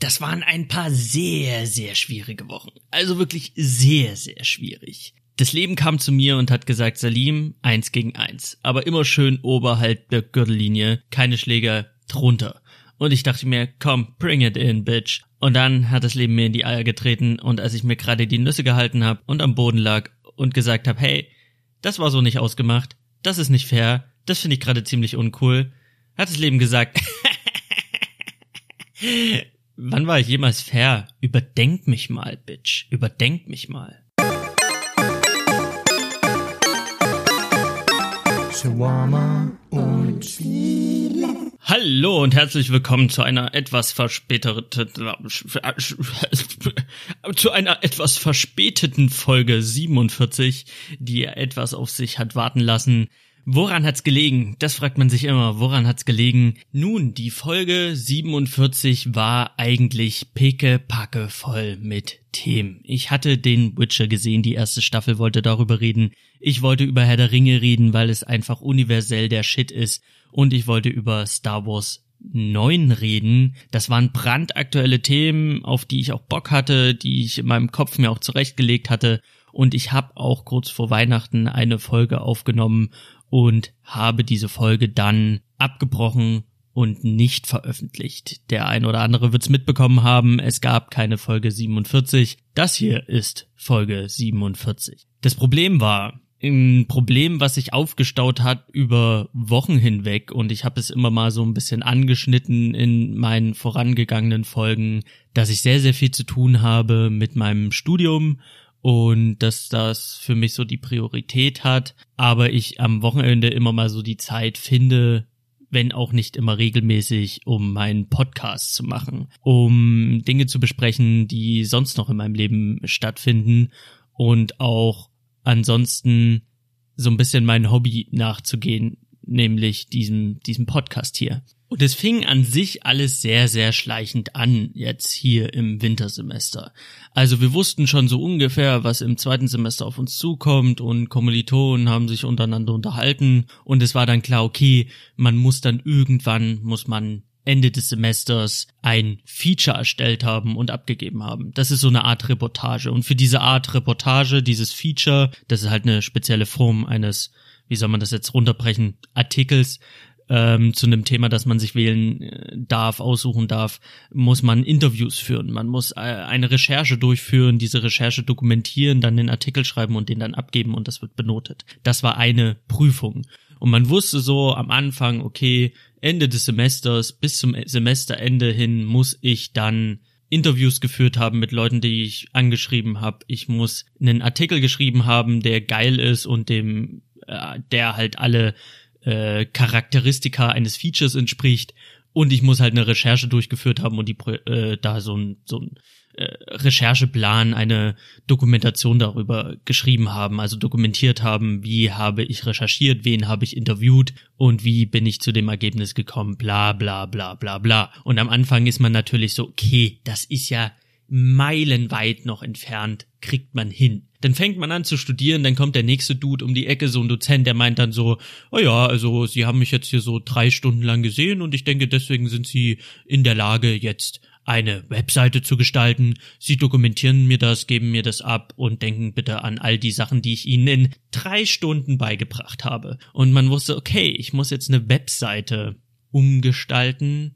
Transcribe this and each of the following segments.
Das waren ein paar sehr, sehr schwierige Wochen. Also wirklich sehr, sehr schwierig. Das Leben kam zu mir und hat gesagt, Salim, eins gegen eins. Aber immer schön oberhalb der Gürtellinie, keine Schläger drunter. Und ich dachte mir, komm, bring it in, bitch. Und dann hat das Leben mir in die Eier getreten und als ich mir gerade die Nüsse gehalten habe und am Boden lag und gesagt habe, hey, das war so nicht ausgemacht, das ist nicht fair, das finde ich gerade ziemlich uncool, hat das Leben gesagt, wann war ich jemals fair? Überdenk mich mal, Bitch, überdenk mich mal. Shawarma und. Hallo und herzlich willkommen zu einer etwas verspäteten zu einer etwas verspäteten Folge 47, die etwas auf sich hat warten lassen. Woran hat's gelegen? Das fragt man sich immer. Woran hat's gelegen? Nun, die Folge 47 war eigentlich picke packe voll mit Themen. Ich hatte den Witcher gesehen, die erste Staffel wollte darüber reden. Ich wollte über Herr der Ringe reden, weil es einfach universell der Shit ist. Und ich wollte über Star Wars 9 reden. Das waren brandaktuelle Themen, auf die ich auch Bock hatte, die ich in meinem Kopf mir auch zurechtgelegt hatte. Und ich habe auch kurz vor Weihnachten eine Folge aufgenommen und habe diese Folge dann abgebrochen und nicht veröffentlicht. Der ein oder andere wird's mitbekommen haben, es gab keine Folge 47. Das hier ist Folge 47. Das Problem war, ein Problem, was sich aufgestaut hat über Wochen hinweg und ich habe es immer mal so ein bisschen angeschnitten in meinen vorangegangenen Folgen, dass ich sehr, sehr viel zu tun habe mit meinem Studium und dass das für mich so die Priorität hat, aber ich am Wochenende immer mal so die Zeit finde, wenn auch nicht immer regelmäßig, um meinen Podcast zu machen, um Dinge zu besprechen, die sonst noch in meinem Leben stattfinden und auch ansonsten so ein bisschen mein Hobby nachzugehen, nämlich diesem, diesem Podcast hier. Und es fing an sich alles sehr, sehr schleichend an, jetzt hier im Wintersemester. Also wir wussten schon so ungefähr, was im zweiten Semester auf uns zukommt und Kommilitonen haben sich untereinander unterhalten und es war dann klar, okay, man muss dann irgendwann, muss man Ende des Semesters ein Feature erstellt haben und abgegeben haben. Das ist so eine Art Reportage. Und für diese Art Reportage, dieses Feature, das ist halt eine spezielle Form eines, wie soll man das jetzt runterbrechen, Artikels, ähm, zu einem Thema, das man sich wählen äh, darf, aussuchen darf, muss man Interviews führen. Man muss äh, eine Recherche durchführen, diese Recherche dokumentieren, dann den Artikel schreiben und den dann abgeben und das wird benotet. Das war eine Prüfung. Und man wusste so am Anfang, okay, Ende des Semesters bis zum Semesterende hin muss ich dann Interviews geführt haben mit Leuten, die ich angeschrieben habe. Ich muss einen Artikel geschrieben haben, der geil ist und dem äh, der halt alle äh, Charakteristika eines Features entspricht und ich muss halt eine Recherche durchgeführt haben und die äh, da so ein so ein äh, Rechercheplan, eine Dokumentation darüber geschrieben haben, also dokumentiert haben, wie habe ich recherchiert, wen habe ich interviewt und wie bin ich zu dem Ergebnis gekommen, bla bla bla bla bla. Und am Anfang ist man natürlich so, okay, das ist ja meilenweit noch entfernt, kriegt man hin. Dann fängt man an zu studieren, dann kommt der nächste Dude um die Ecke, so ein Dozent, der meint dann so, oh ja, also Sie haben mich jetzt hier so drei Stunden lang gesehen und ich denke, deswegen sind Sie in der Lage, jetzt eine Webseite zu gestalten. Sie dokumentieren mir das, geben mir das ab und denken bitte an all die Sachen, die ich Ihnen in drei Stunden beigebracht habe. Und man wusste, okay, ich muss jetzt eine Webseite umgestalten.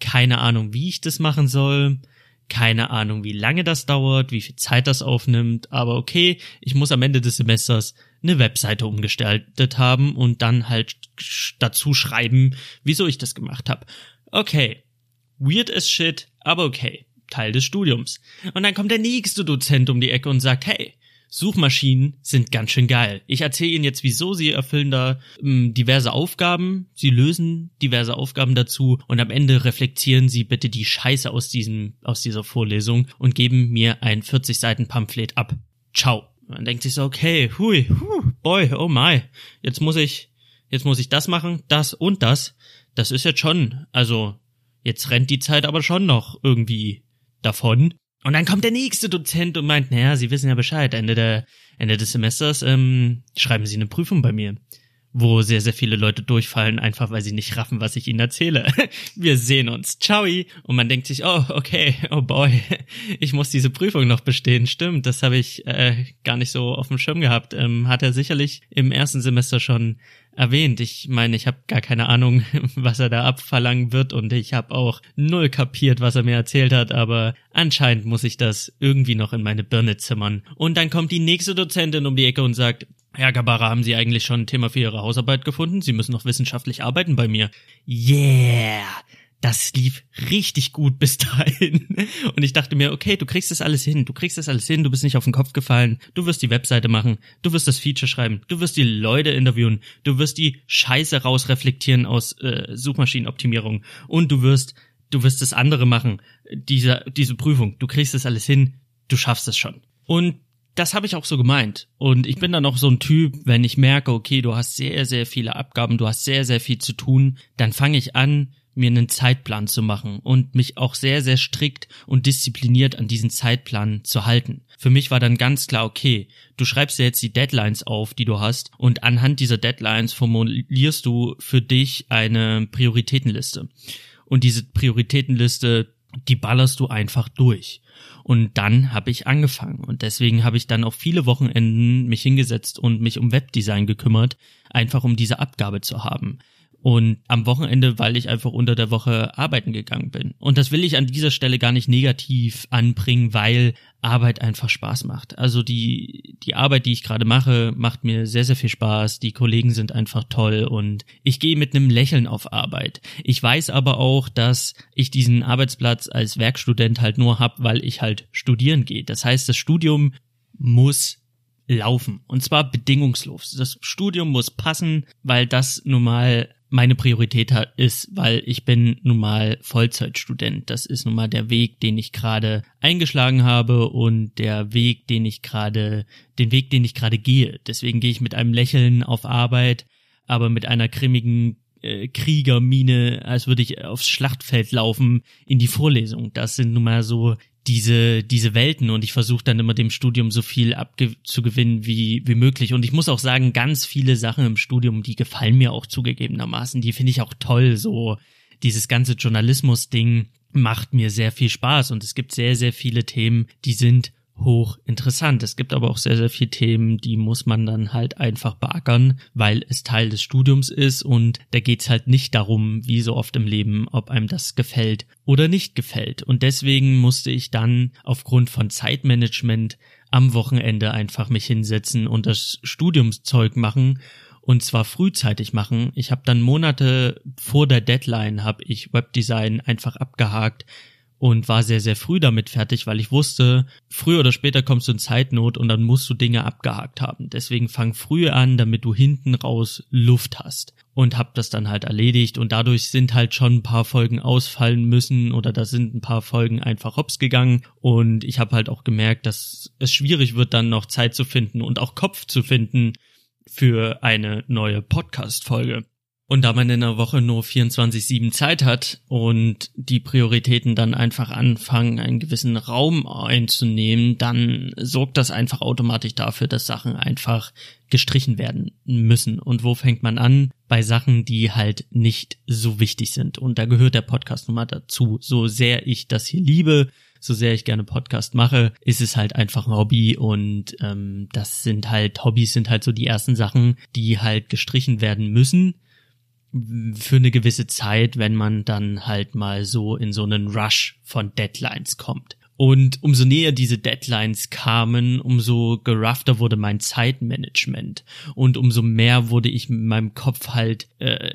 Keine Ahnung, wie ich das machen soll. Keine Ahnung, wie lange das dauert, wie viel Zeit das aufnimmt, aber okay, ich muss am Ende des Semesters eine Webseite umgestaltet haben und dann halt dazu schreiben, wieso ich das gemacht habe. Okay, weird as shit, aber okay, Teil des Studiums. Und dann kommt der nächste Dozent um die Ecke und sagt, hey, Suchmaschinen sind ganz schön geil. Ich erzähle Ihnen jetzt, wieso sie erfüllen da ähm, diverse Aufgaben, sie lösen diverse Aufgaben dazu und am Ende reflektieren Sie bitte die Scheiße aus diesem aus dieser Vorlesung und geben mir ein 40 Seiten Pamphlet ab. Ciao. Man denkt sich so, okay, hui, hu, boy, oh my, jetzt muss ich jetzt muss ich das machen, das und das. Das ist jetzt schon, also jetzt rennt die Zeit aber schon noch irgendwie davon. Und dann kommt der nächste Dozent und meint, naja, Sie wissen ja Bescheid, Ende, der, Ende des Semesters ähm, schreiben Sie eine Prüfung bei mir. wo sehr, sehr viele Leute durchfallen, einfach weil sie nicht raffen, was ich ihnen erzähle. Wir sehen uns. Ciao. Und man denkt sich, oh, okay, oh boy, ich muss diese Prüfung noch bestehen. Stimmt, das habe ich äh, gar nicht so auf dem Schirm gehabt. Ähm, hat er sicherlich im ersten Semester schon erwähnt. Ich meine, ich habe gar keine Ahnung, was er da abverlangen wird und ich habe auch null kapiert, was er mir erzählt hat, aber anscheinend muss ich das irgendwie noch in meine Birne zimmern. Und dann kommt die nächste Dozentin um die Ecke und sagt, Herr Gabara, haben Sie eigentlich schon ein Thema für Ihre Hausarbeit gefunden? Sie müssen noch wissenschaftlich arbeiten bei mir. Yeah! Das lief richtig gut bis dahin. Und ich dachte mir, okay, du kriegst das alles hin, du kriegst das alles hin, du bist nicht auf den Kopf gefallen, du wirst die Webseite machen, du wirst das Feature schreiben, du wirst die Leute interviewen, du wirst die Scheiße rausreflektieren aus äh, Suchmaschinenoptimierung und du wirst, du wirst das andere machen, diese, diese Prüfung, du kriegst das alles hin, du schaffst es schon. Und das habe ich auch so gemeint. Und ich bin dann auch so ein Typ, wenn ich merke, okay, du hast sehr, sehr viele Abgaben, du hast sehr, sehr viel zu tun, dann fange ich an, mir einen Zeitplan zu machen und mich auch sehr, sehr strikt und diszipliniert an diesen Zeitplan zu halten. Für mich war dann ganz klar, okay, du schreibst dir jetzt die Deadlines auf, die du hast und anhand dieser Deadlines formulierst du für dich eine Prioritätenliste. Und diese Prioritätenliste, die ballerst du einfach durch. Und dann habe ich angefangen und deswegen habe ich dann auch viele Wochenenden mich hingesetzt und mich um Webdesign gekümmert, einfach um diese Abgabe zu haben und am Wochenende, weil ich einfach unter der Woche arbeiten gegangen bin. Und das will ich an dieser Stelle gar nicht negativ anbringen, weil Arbeit einfach Spaß macht. Also die, die Arbeit, die ich gerade mache, macht mir sehr, sehr viel Spaß. Die Kollegen sind einfach toll und ich gehe mit einem Lächeln auf Arbeit. Ich weiß aber auch, dass ich diesen Arbeitsplatz als Werkstudent halt nur hab, weil ich halt studieren gehe. Das heißt, das Studium muss laufen. Und zwar bedingungslos. Das Studium muss passen, weil das nun mal meine Priorität ist, weil ich bin nun mal Vollzeitstudent. Das ist nun mal der Weg, den ich gerade eingeschlagen habe und der Weg, den ich gerade, den Weg, den ich gerade gehe. Deswegen gehe ich mit einem Lächeln auf Arbeit, aber mit einer grimmigen äh, Kriegermine, als würde ich aufs Schlachtfeld laufen in die Vorlesung. Das sind nun mal so diese, diese Welten und ich versuche dann immer dem Studium so viel abzugewinnen wie, wie möglich. Und ich muss auch sagen, ganz viele Sachen im Studium, die gefallen mir auch zugegebenermaßen. Die finde ich auch toll. So dieses ganze Journalismus-Ding macht mir sehr viel Spaß und es gibt sehr, sehr viele Themen, die sind hoch interessant. Es gibt aber auch sehr, sehr viele Themen, die muss man dann halt einfach beackern, weil es Teil des Studiums ist und da geht's halt nicht darum, wie so oft im Leben, ob einem das gefällt oder nicht gefällt. Und deswegen musste ich dann aufgrund von Zeitmanagement am Wochenende einfach mich hinsetzen und das Studiumszeug machen und zwar frühzeitig machen. Ich habe dann Monate vor der Deadline habe ich Webdesign einfach abgehakt, und war sehr, sehr früh damit fertig, weil ich wusste, früher oder später kommst du in Zeitnot und dann musst du Dinge abgehakt haben. Deswegen fang früh an, damit du hinten raus Luft hast. Und hab das dann halt erledigt und dadurch sind halt schon ein paar Folgen ausfallen müssen oder da sind ein paar Folgen einfach hops gegangen und ich habe halt auch gemerkt, dass es schwierig wird, dann noch Zeit zu finden und auch Kopf zu finden für eine neue Podcast-Folge. Und da man in der Woche nur 24-7 Zeit hat und die Prioritäten dann einfach anfangen, einen gewissen Raum einzunehmen, dann sorgt das einfach automatisch dafür, dass Sachen einfach gestrichen werden müssen. Und wo fängt man an? Bei Sachen, die halt nicht so wichtig sind. Und da gehört der Podcast nun mal dazu. So sehr ich das hier liebe, so sehr ich gerne Podcast mache, ist es halt einfach ein Hobby und ähm, das sind halt, Hobbys sind halt so die ersten Sachen, die halt gestrichen werden müssen für eine gewisse Zeit, wenn man dann halt mal so in so einen Rush von Deadlines kommt. Und umso näher diese Deadlines kamen, umso gerafter wurde mein Zeitmanagement. Und umso mehr wurde ich mit meinem Kopf halt äh,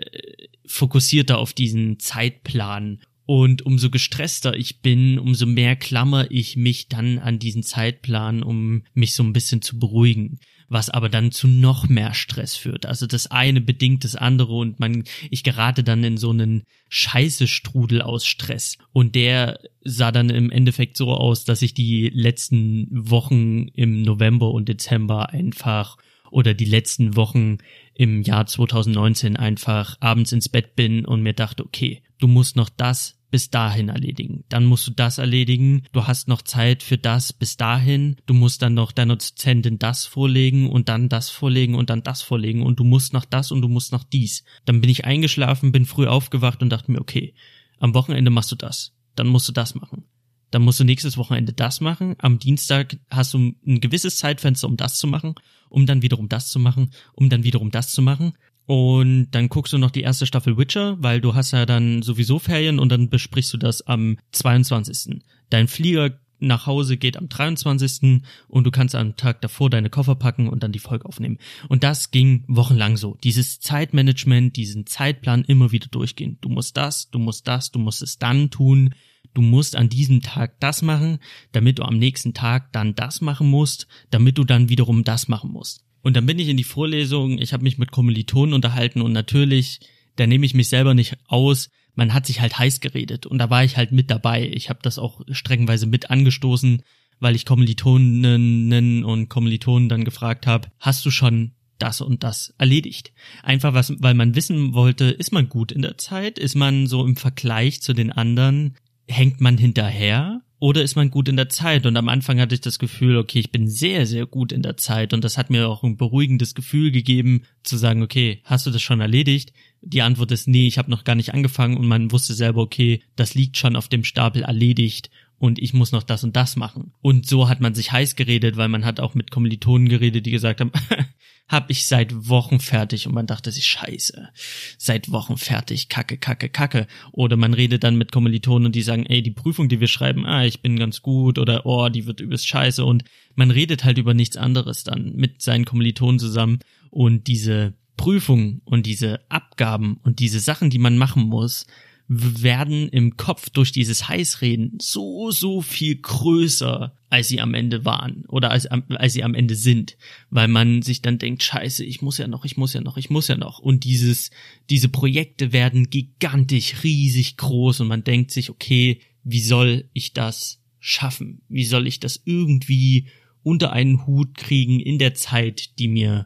fokussierter auf diesen Zeitplan. Und umso gestresster ich bin, umso mehr klammer ich mich dann an diesen Zeitplan, um mich so ein bisschen zu beruhigen was aber dann zu noch mehr Stress führt. Also das eine bedingt das andere und man, ich gerate dann in so einen scheiße Strudel aus Stress. Und der sah dann im Endeffekt so aus, dass ich die letzten Wochen im November und Dezember einfach oder die letzten Wochen im Jahr 2019 einfach abends ins Bett bin und mir dachte, okay, du musst noch das, bis dahin erledigen. Dann musst du das erledigen. Du hast noch Zeit für das bis dahin. Du musst dann noch deiner Dozentin das vorlegen und dann das vorlegen und dann das vorlegen und du musst noch das und du musst noch dies. Dann bin ich eingeschlafen, bin früh aufgewacht und dachte mir, okay, am Wochenende machst du das. Dann musst du das machen. Dann musst du nächstes Wochenende das machen. Am Dienstag hast du ein gewisses Zeitfenster, um das zu machen, um dann wiederum das zu machen, um dann wiederum das zu machen. Und dann guckst du noch die erste Staffel Witcher, weil du hast ja dann sowieso Ferien und dann besprichst du das am 22. Dein Flieger nach Hause geht am 23. und du kannst am Tag davor deine Koffer packen und dann die Folge aufnehmen. Und das ging wochenlang so. Dieses Zeitmanagement, diesen Zeitplan immer wieder durchgehen. Du musst das, du musst das, du musst es dann tun. Du musst an diesem Tag das machen, damit du am nächsten Tag dann das machen musst, damit du dann wiederum das machen musst. Und dann bin ich in die Vorlesung, ich habe mich mit Kommilitonen unterhalten und natürlich, da nehme ich mich selber nicht aus, man hat sich halt heiß geredet und da war ich halt mit dabei. Ich habe das auch streckenweise mit angestoßen, weil ich Kommilitoninnen und Kommilitonen dann gefragt habe, hast du schon das und das erledigt. Einfach was, weil man wissen wollte, ist man gut in der Zeit? Ist man so im Vergleich zu den anderen? Hängt man hinterher? Oder ist man gut in der Zeit? Und am Anfang hatte ich das Gefühl, okay, ich bin sehr, sehr gut in der Zeit. Und das hat mir auch ein beruhigendes Gefühl gegeben, zu sagen, okay, hast du das schon erledigt? Die Antwort ist, nee, ich habe noch gar nicht angefangen. Und man wusste selber, okay, das liegt schon auf dem Stapel erledigt und ich muss noch das und das machen. Und so hat man sich heiß geredet, weil man hat auch mit Kommilitonen geredet, die gesagt haben, hab ich seit Wochen fertig und man dachte sich, scheiße, seit Wochen fertig, kacke, kacke, kacke. Oder man redet dann mit Kommilitonen und die sagen, ey, die Prüfung, die wir schreiben, ah, ich bin ganz gut oder oh, die wird übelst scheiße und man redet halt über nichts anderes dann mit seinen Kommilitonen zusammen und diese Prüfung und diese Abgaben und diese Sachen, die man machen muss, werden im Kopf durch dieses Heißreden so, so viel größer, als sie am Ende waren oder als, als sie am Ende sind, weil man sich dann denkt, scheiße, ich muss ja noch, ich muss ja noch, ich muss ja noch. Und dieses, diese Projekte werden gigantisch, riesig groß und man denkt sich, okay, wie soll ich das schaffen? Wie soll ich das irgendwie unter einen Hut kriegen in der Zeit, die mir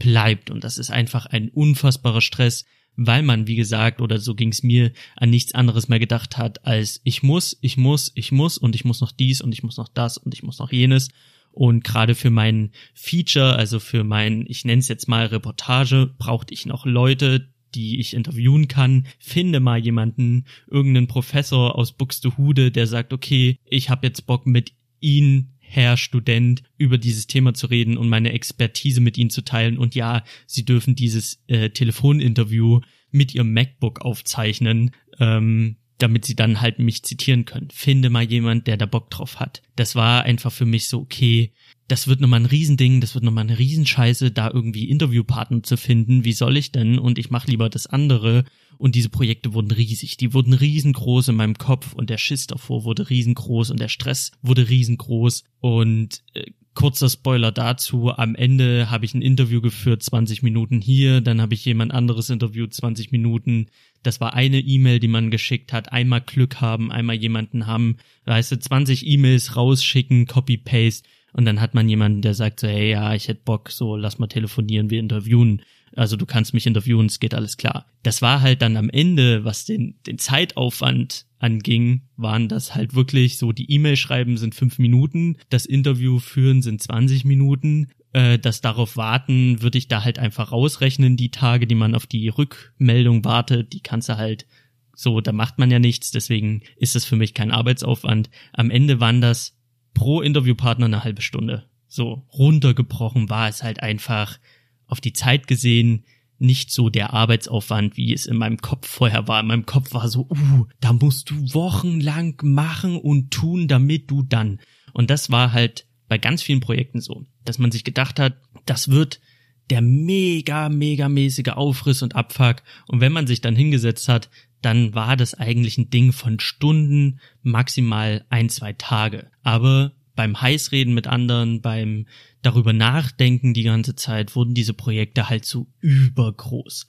bleibt? Und das ist einfach ein unfassbarer Stress, weil man, wie gesagt, oder so ging's mir, an nichts anderes mehr gedacht hat, als ich muss, ich muss, ich muss und ich muss noch dies und ich muss noch das und ich muss noch jenes. Und gerade für mein Feature, also für mein, ich nenne es jetzt mal Reportage, brauchte ich noch Leute, die ich interviewen kann. Finde mal jemanden, irgendeinen Professor aus Buxtehude, der sagt, okay, ich habe jetzt Bock mit Ihnen Herr Student, über dieses Thema zu reden und meine Expertise mit Ihnen zu teilen. Und ja, Sie dürfen dieses äh, Telefoninterview mit Ihrem MacBook aufzeichnen, ähm, damit Sie dann halt mich zitieren können. Finde mal jemand, der da Bock drauf hat. Das war einfach für mich so, okay, das wird nochmal ein Riesending, das wird nochmal eine Riesenscheiße, da irgendwie Interviewpartner zu finden. Wie soll ich denn? Und ich mache lieber das andere und diese Projekte wurden riesig. Die wurden riesengroß in meinem Kopf und der Schiss davor wurde riesengroß und der Stress wurde riesengroß. Und äh, kurzer Spoiler dazu, am Ende habe ich ein Interview geführt, 20 Minuten hier, dann habe ich jemand anderes interviewt, 20 Minuten. Das war eine E-Mail, die man geschickt hat. Einmal Glück haben, einmal jemanden haben. Weißt du, 20 E-Mails rausschicken, Copy-Paste. Und dann hat man jemanden, der sagt so, hey, ja, ich hätte Bock, so, lass mal telefonieren, wir interviewen. Also du kannst mich interviewen, es geht alles klar. Das war halt dann am Ende, was den, den Zeitaufwand anging, waren das halt wirklich so, die E-Mail schreiben sind fünf Minuten, das Interview führen sind 20 Minuten, äh, das darauf warten, würde ich da halt einfach rausrechnen, die Tage, die man auf die Rückmeldung wartet, die kannst du halt so, da macht man ja nichts, deswegen ist das für mich kein Arbeitsaufwand. Am Ende waren das pro Interviewpartner eine halbe Stunde. So runtergebrochen war es halt einfach auf die Zeit gesehen nicht so der Arbeitsaufwand, wie es in meinem Kopf vorher war. In meinem Kopf war so, uh, da musst du wochenlang machen und tun, damit du dann. Und das war halt bei ganz vielen Projekten so, dass man sich gedacht hat, das wird der mega, mega mäßige Aufriss und Abfuck. Und wenn man sich dann hingesetzt hat, dann war das eigentlich ein Ding von Stunden, maximal ein, zwei Tage. Aber beim Heißreden mit anderen, beim darüber nachdenken die ganze Zeit, wurden diese Projekte halt so übergroß.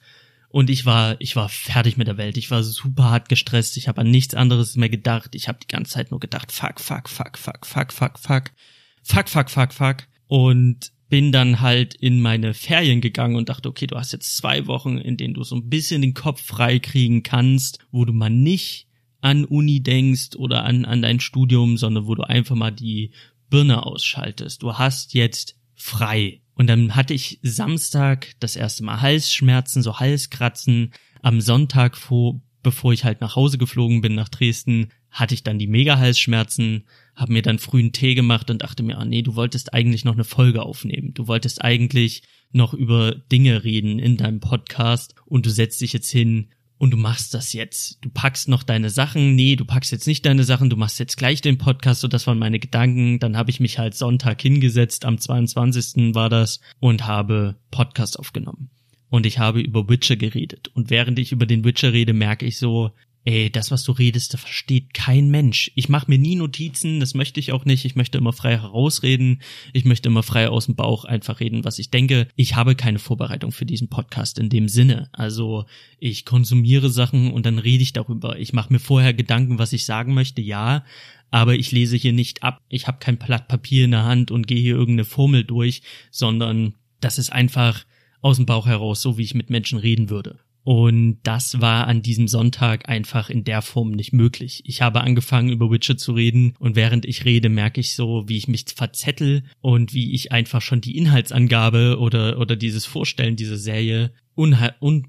Und ich war, ich war fertig mit der Welt. Ich war super hart gestresst. Ich habe an nichts anderes mehr gedacht. Ich habe die ganze Zeit nur gedacht, fuck, fuck, fuck, fuck, fuck, fuck, fuck, fuck, fuck, fuck, fuck. Und bin dann halt in meine Ferien gegangen und dachte, okay, du hast jetzt zwei Wochen, in denen du so ein bisschen den Kopf frei kriegen kannst, wo du mal nicht an Uni denkst oder an, an dein Studium, sondern wo du einfach mal die Birne ausschaltest. Du hast jetzt frei. Und dann hatte ich Samstag das erste Mal Halsschmerzen, so Halskratzen. Am Sonntag vor, bevor ich halt nach Hause geflogen bin nach Dresden, hatte ich dann die Mega-Halsschmerzen, habe mir dann früh einen Tee gemacht und dachte mir, ah nee, du wolltest eigentlich noch eine Folge aufnehmen. Du wolltest eigentlich noch über Dinge reden in deinem Podcast und du setzt dich jetzt hin und du machst das jetzt. Du packst noch deine Sachen. Nee, du packst jetzt nicht deine Sachen, du machst jetzt gleich den Podcast. So, das waren meine Gedanken. Dann habe ich mich halt Sonntag hingesetzt, am 22. war das, und habe Podcast aufgenommen. Und ich habe über Witcher geredet. Und während ich über den Witcher rede, merke ich so, ey, das, was du redest, da versteht kein Mensch. Ich mache mir nie Notizen, das möchte ich auch nicht. Ich möchte immer frei herausreden. Ich möchte immer frei aus dem Bauch einfach reden, was ich denke. Ich habe keine Vorbereitung für diesen Podcast in dem Sinne. Also ich konsumiere Sachen und dann rede ich darüber. Ich mache mir vorher Gedanken, was ich sagen möchte, ja. Aber ich lese hier nicht ab. Ich habe kein Blatt Papier in der Hand und gehe hier irgendeine Formel durch, sondern das ist einfach aus dem Bauch heraus, so wie ich mit Menschen reden würde. Und das war an diesem Sonntag einfach in der Form nicht möglich. Ich habe angefangen, über Witcher zu reden und während ich rede, merke ich so, wie ich mich verzettel und wie ich einfach schon die Inhaltsangabe oder, oder dieses Vorstellen dieser Serie un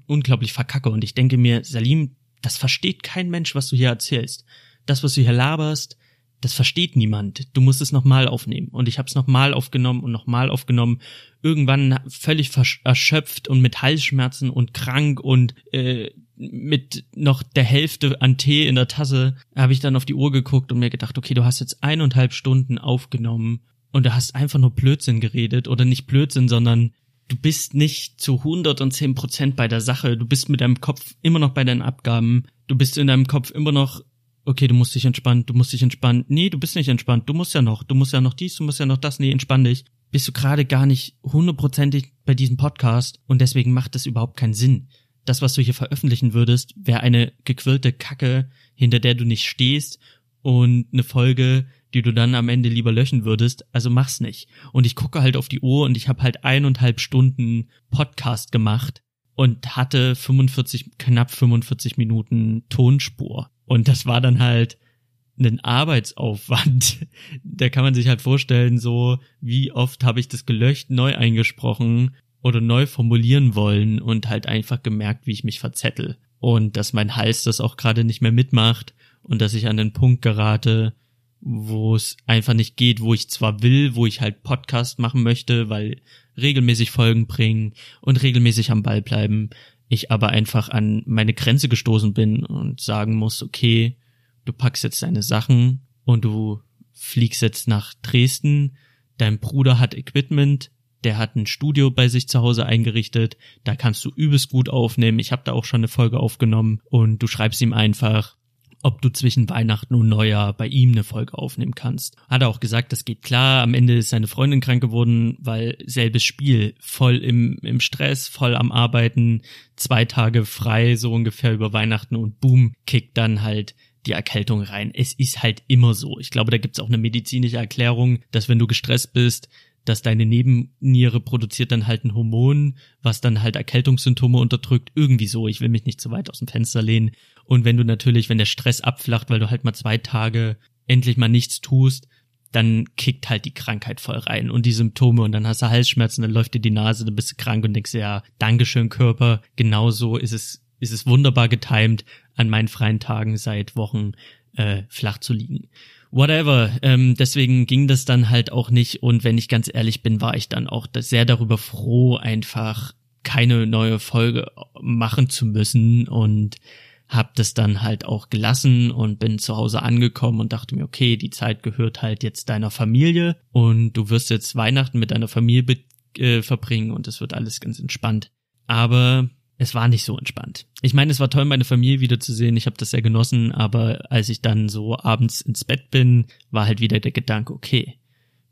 unglaublich verkacke. Und ich denke mir, Salim, das versteht kein Mensch, was du hier erzählst. Das, was du hier laberst, das versteht niemand. Du musst es nochmal aufnehmen. Und ich habe es nochmal aufgenommen und nochmal aufgenommen. Irgendwann völlig erschöpft und mit Halsschmerzen und krank und äh, mit noch der Hälfte an Tee in der Tasse habe ich dann auf die Uhr geguckt und mir gedacht, okay, du hast jetzt eineinhalb Stunden aufgenommen und du hast einfach nur Blödsinn geredet oder nicht Blödsinn, sondern du bist nicht zu 110 Prozent bei der Sache. Du bist mit deinem Kopf immer noch bei deinen Abgaben. Du bist in deinem Kopf immer noch okay, du musst dich entspannen, du musst dich entspannen. Nee, du bist nicht entspannt, du musst ja noch, du musst ja noch dies, du musst ja noch das, nee, entspann dich. Bist du gerade gar nicht hundertprozentig bei diesem Podcast und deswegen macht das überhaupt keinen Sinn. Das, was du hier veröffentlichen würdest, wäre eine gequirlte Kacke, hinter der du nicht stehst und eine Folge, die du dann am Ende lieber löschen würdest. Also mach's nicht. Und ich gucke halt auf die Uhr und ich habe halt eineinhalb Stunden Podcast gemacht und hatte 45, knapp 45 Minuten Tonspur. Und das war dann halt ein Arbeitsaufwand. da kann man sich halt vorstellen, so wie oft habe ich das gelöscht, neu eingesprochen oder neu formulieren wollen und halt einfach gemerkt, wie ich mich verzettel. Und dass mein Hals das auch gerade nicht mehr mitmacht und dass ich an den Punkt gerate, wo es einfach nicht geht, wo ich zwar will, wo ich halt Podcast machen möchte, weil regelmäßig Folgen bringen und regelmäßig am Ball bleiben, ich aber einfach an meine Grenze gestoßen bin und sagen muss, okay, du packst jetzt deine Sachen und du fliegst jetzt nach Dresden, dein Bruder hat Equipment, der hat ein Studio bei sich zu Hause eingerichtet, da kannst du übelst gut aufnehmen. Ich habe da auch schon eine Folge aufgenommen und du schreibst ihm einfach, ob du zwischen Weihnachten und Neujahr bei ihm eine Folge aufnehmen kannst. Hat er auch gesagt, das geht klar. Am Ende ist seine Freundin krank geworden, weil selbes Spiel, voll im, im Stress, voll am Arbeiten, zwei Tage frei, so ungefähr über Weihnachten und boom, kickt dann halt die Erkältung rein. Es ist halt immer so. Ich glaube, da gibt's auch eine medizinische Erklärung, dass wenn du gestresst bist, dass deine Nebenniere produziert dann halt ein Hormon, was dann halt Erkältungssymptome unterdrückt. Irgendwie so. Ich will mich nicht zu weit aus dem Fenster lehnen. Und wenn du natürlich, wenn der Stress abflacht, weil du halt mal zwei Tage endlich mal nichts tust, dann kickt halt die Krankheit voll rein und die Symptome und dann hast du Halsschmerzen, dann läuft dir die Nase, dann bist du krank und denkst ja, Dankeschön Körper. Genauso ist es, ist es wunderbar getimed, an meinen freien Tagen seit Wochen äh, flach zu liegen. Whatever. Ähm, deswegen ging das dann halt auch nicht. Und wenn ich ganz ehrlich bin, war ich dann auch sehr darüber froh, einfach keine neue Folge machen zu müssen und hab das dann halt auch gelassen und bin zu Hause angekommen und dachte mir, okay, die Zeit gehört halt jetzt deiner Familie und du wirst jetzt Weihnachten mit deiner Familie äh, verbringen und es wird alles ganz entspannt. Aber es war nicht so entspannt. Ich meine, es war toll, meine Familie wiederzusehen. Ich habe das sehr genossen, aber als ich dann so abends ins Bett bin, war halt wieder der Gedanke, okay,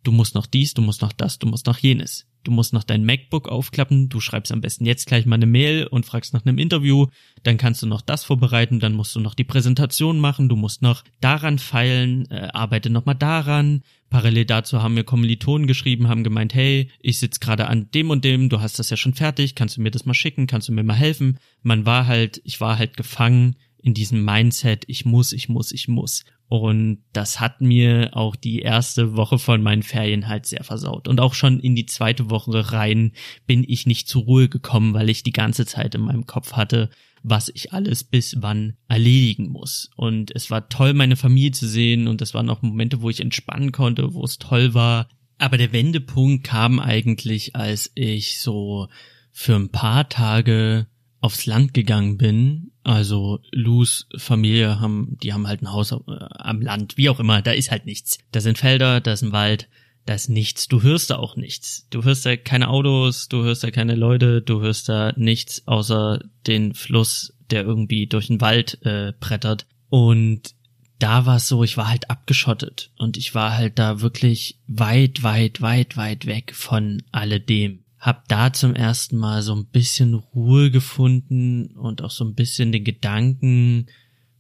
du musst noch dies, du musst noch das, du musst noch jenes. Du musst noch dein MacBook aufklappen, du schreibst am besten jetzt gleich mal eine Mail und fragst nach einem Interview, dann kannst du noch das vorbereiten, dann musst du noch die Präsentation machen, du musst noch daran feilen, äh, arbeite noch mal daran. Parallel dazu haben mir Kommilitonen geschrieben, haben gemeint, hey, ich sitze gerade an dem und dem, du hast das ja schon fertig, kannst du mir das mal schicken, kannst du mir mal helfen? Man war halt, ich war halt gefangen in diesem Mindset, ich muss, ich muss, ich muss. Und das hat mir auch die erste Woche von meinen Ferien halt sehr versaut. Und auch schon in die zweite Woche rein bin ich nicht zur Ruhe gekommen, weil ich die ganze Zeit in meinem Kopf hatte, was ich alles bis wann erledigen muss. Und es war toll, meine Familie zu sehen und es waren auch Momente, wo ich entspannen konnte, wo es toll war. Aber der Wendepunkt kam eigentlich, als ich so für ein paar Tage aufs Land gegangen bin. Also Lus Familie haben, die haben halt ein Haus äh, am Land, wie auch immer, da ist halt nichts. Da sind Felder, da ist ein Wald, da ist nichts. Du hörst da auch nichts. Du hörst da keine Autos, du hörst da keine Leute, du hörst da nichts außer den Fluss, der irgendwie durch den Wald äh, brettert. Und da war es so, ich war halt abgeschottet und ich war halt da wirklich weit, weit, weit, weit weg von alledem. Hab da zum ersten Mal so ein bisschen Ruhe gefunden und auch so ein bisschen den Gedanken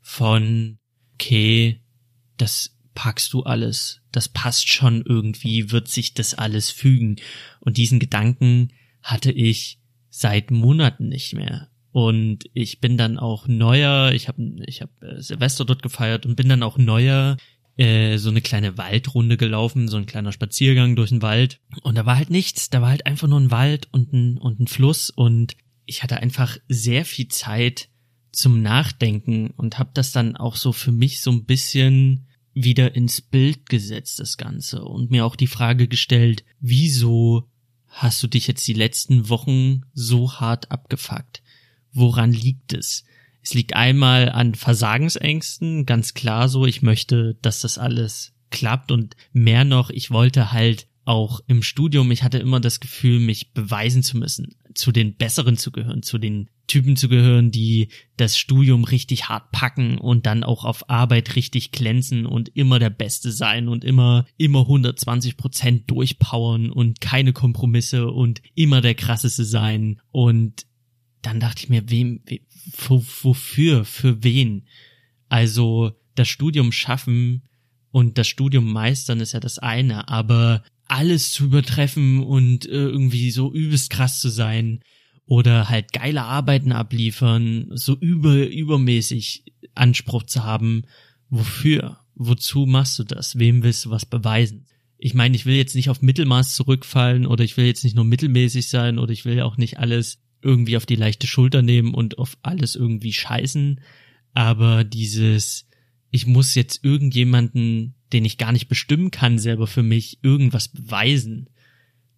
von, okay, das packst du alles, das passt schon irgendwie, wird sich das alles fügen. Und diesen Gedanken hatte ich seit Monaten nicht mehr. Und ich bin dann auch neuer, ich habe ich hab äh, Silvester dort gefeiert und bin dann auch neuer äh, so eine kleine Waldrunde gelaufen, so ein kleiner Spaziergang durch den Wald. Und da war halt nichts, da war halt einfach nur ein Wald und ein, und ein Fluss und ich hatte einfach sehr viel Zeit zum Nachdenken und habe das dann auch so für mich so ein bisschen wieder ins Bild gesetzt, das Ganze, und mir auch die Frage gestellt, wieso hast du dich jetzt die letzten Wochen so hart abgefuckt? Woran liegt es? Es liegt einmal an Versagensängsten, ganz klar so, ich möchte, dass das alles klappt und mehr noch, ich wollte halt auch im Studium, ich hatte immer das Gefühl, mich beweisen zu müssen, zu den Besseren zu gehören, zu den Typen zu gehören, die das Studium richtig hart packen und dann auch auf Arbeit richtig glänzen und immer der Beste sein und immer, immer 120 Prozent durchpowern und keine Kompromisse und immer der krasseste sein. Und dann dachte ich mir, wem, wofür, für wen? Also das Studium schaffen und das Studium meistern ist ja das eine, aber alles zu übertreffen und äh, irgendwie so übelst krass zu sein oder halt geile Arbeiten abliefern, so über, übermäßig Anspruch zu haben, wofür? Wozu machst du das? Wem willst du was beweisen? Ich meine, ich will jetzt nicht auf Mittelmaß zurückfallen oder ich will jetzt nicht nur mittelmäßig sein oder ich will auch nicht alles irgendwie auf die leichte Schulter nehmen und auf alles irgendwie scheißen. Aber dieses, ich muss jetzt irgendjemanden, den ich gar nicht bestimmen kann, selber für mich irgendwas beweisen.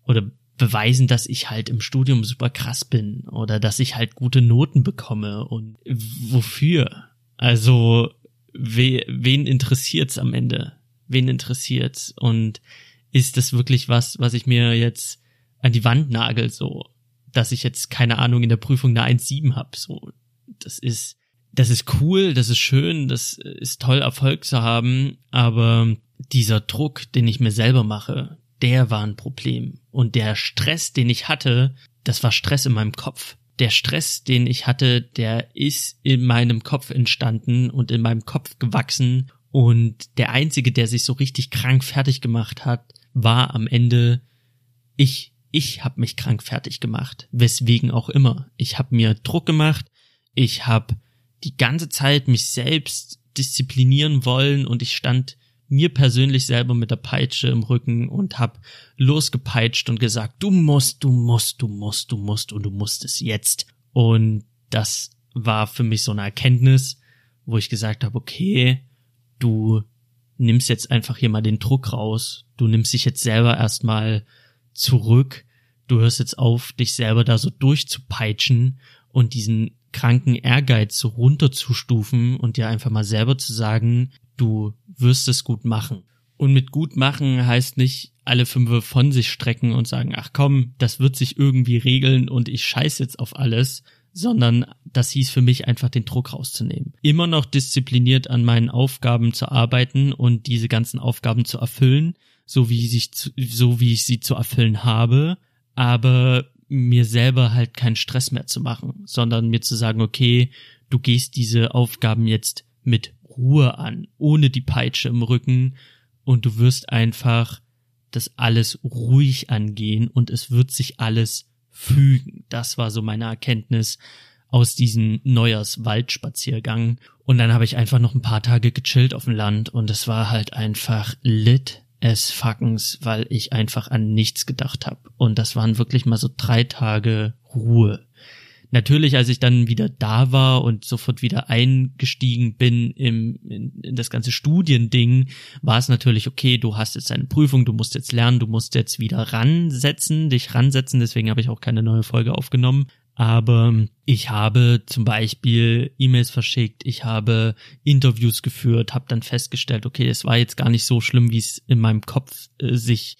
Oder beweisen, dass ich halt im Studium super krass bin oder dass ich halt gute Noten bekomme und wofür? Also we, wen interessiert's am Ende? Wen interessiert's? Und ist das wirklich was, was ich mir jetzt an die Wand nagel so? Dass ich jetzt keine Ahnung in der Prüfung eine 1,7 habe. So, das ist, das ist cool, das ist schön, das ist toll, Erfolg zu haben, aber dieser Druck, den ich mir selber mache, der war ein Problem. Und der Stress, den ich hatte, das war Stress in meinem Kopf. Der Stress, den ich hatte, der ist in meinem Kopf entstanden und in meinem Kopf gewachsen. Und der einzige, der sich so richtig krank fertig gemacht hat, war am Ende ich ich habe mich krank fertig gemacht, weswegen auch immer. Ich habe mir Druck gemacht, ich habe die ganze Zeit mich selbst disziplinieren wollen und ich stand mir persönlich selber mit der Peitsche im Rücken und hab losgepeitscht und gesagt, du musst, du musst, du musst, du musst und du musst es jetzt. Und das war für mich so eine Erkenntnis, wo ich gesagt habe, okay, du nimmst jetzt einfach hier mal den Druck raus, du nimmst dich jetzt selber erstmal zurück. Du hörst jetzt auf, dich selber da so durchzupeitschen und diesen kranken Ehrgeiz so runterzustufen und dir einfach mal selber zu sagen, du wirst es gut machen. Und mit gut machen heißt nicht alle fünf von sich strecken und sagen, ach komm, das wird sich irgendwie regeln und ich scheiß jetzt auf alles, sondern das hieß für mich einfach den Druck rauszunehmen. Immer noch diszipliniert an meinen Aufgaben zu arbeiten und diese ganzen Aufgaben zu erfüllen, so wie ich, so wie ich sie zu erfüllen habe, aber mir selber halt keinen Stress mehr zu machen, sondern mir zu sagen, okay, du gehst diese Aufgaben jetzt mit Ruhe an, ohne die Peitsche im Rücken und du wirst einfach das alles ruhig angehen und es wird sich alles fügen. Das war so meine Erkenntnis aus diesem Neujahrswaldspaziergang. Und dann habe ich einfach noch ein paar Tage gechillt auf dem Land und es war halt einfach lit as fuckens, weil ich einfach an nichts gedacht habe. Und das waren wirklich mal so drei Tage Ruhe. Natürlich, als ich dann wieder da war und sofort wieder eingestiegen bin im, in, in das ganze Studiending, war es natürlich, okay, du hast jetzt eine Prüfung, du musst jetzt lernen, du musst jetzt wieder ransetzen, dich ransetzen, deswegen habe ich auch keine neue Folge aufgenommen. Aber ich habe zum Beispiel E-Mails verschickt, ich habe Interviews geführt, habe dann festgestellt, okay, es war jetzt gar nicht so schlimm, wie es in meinem Kopf äh, sich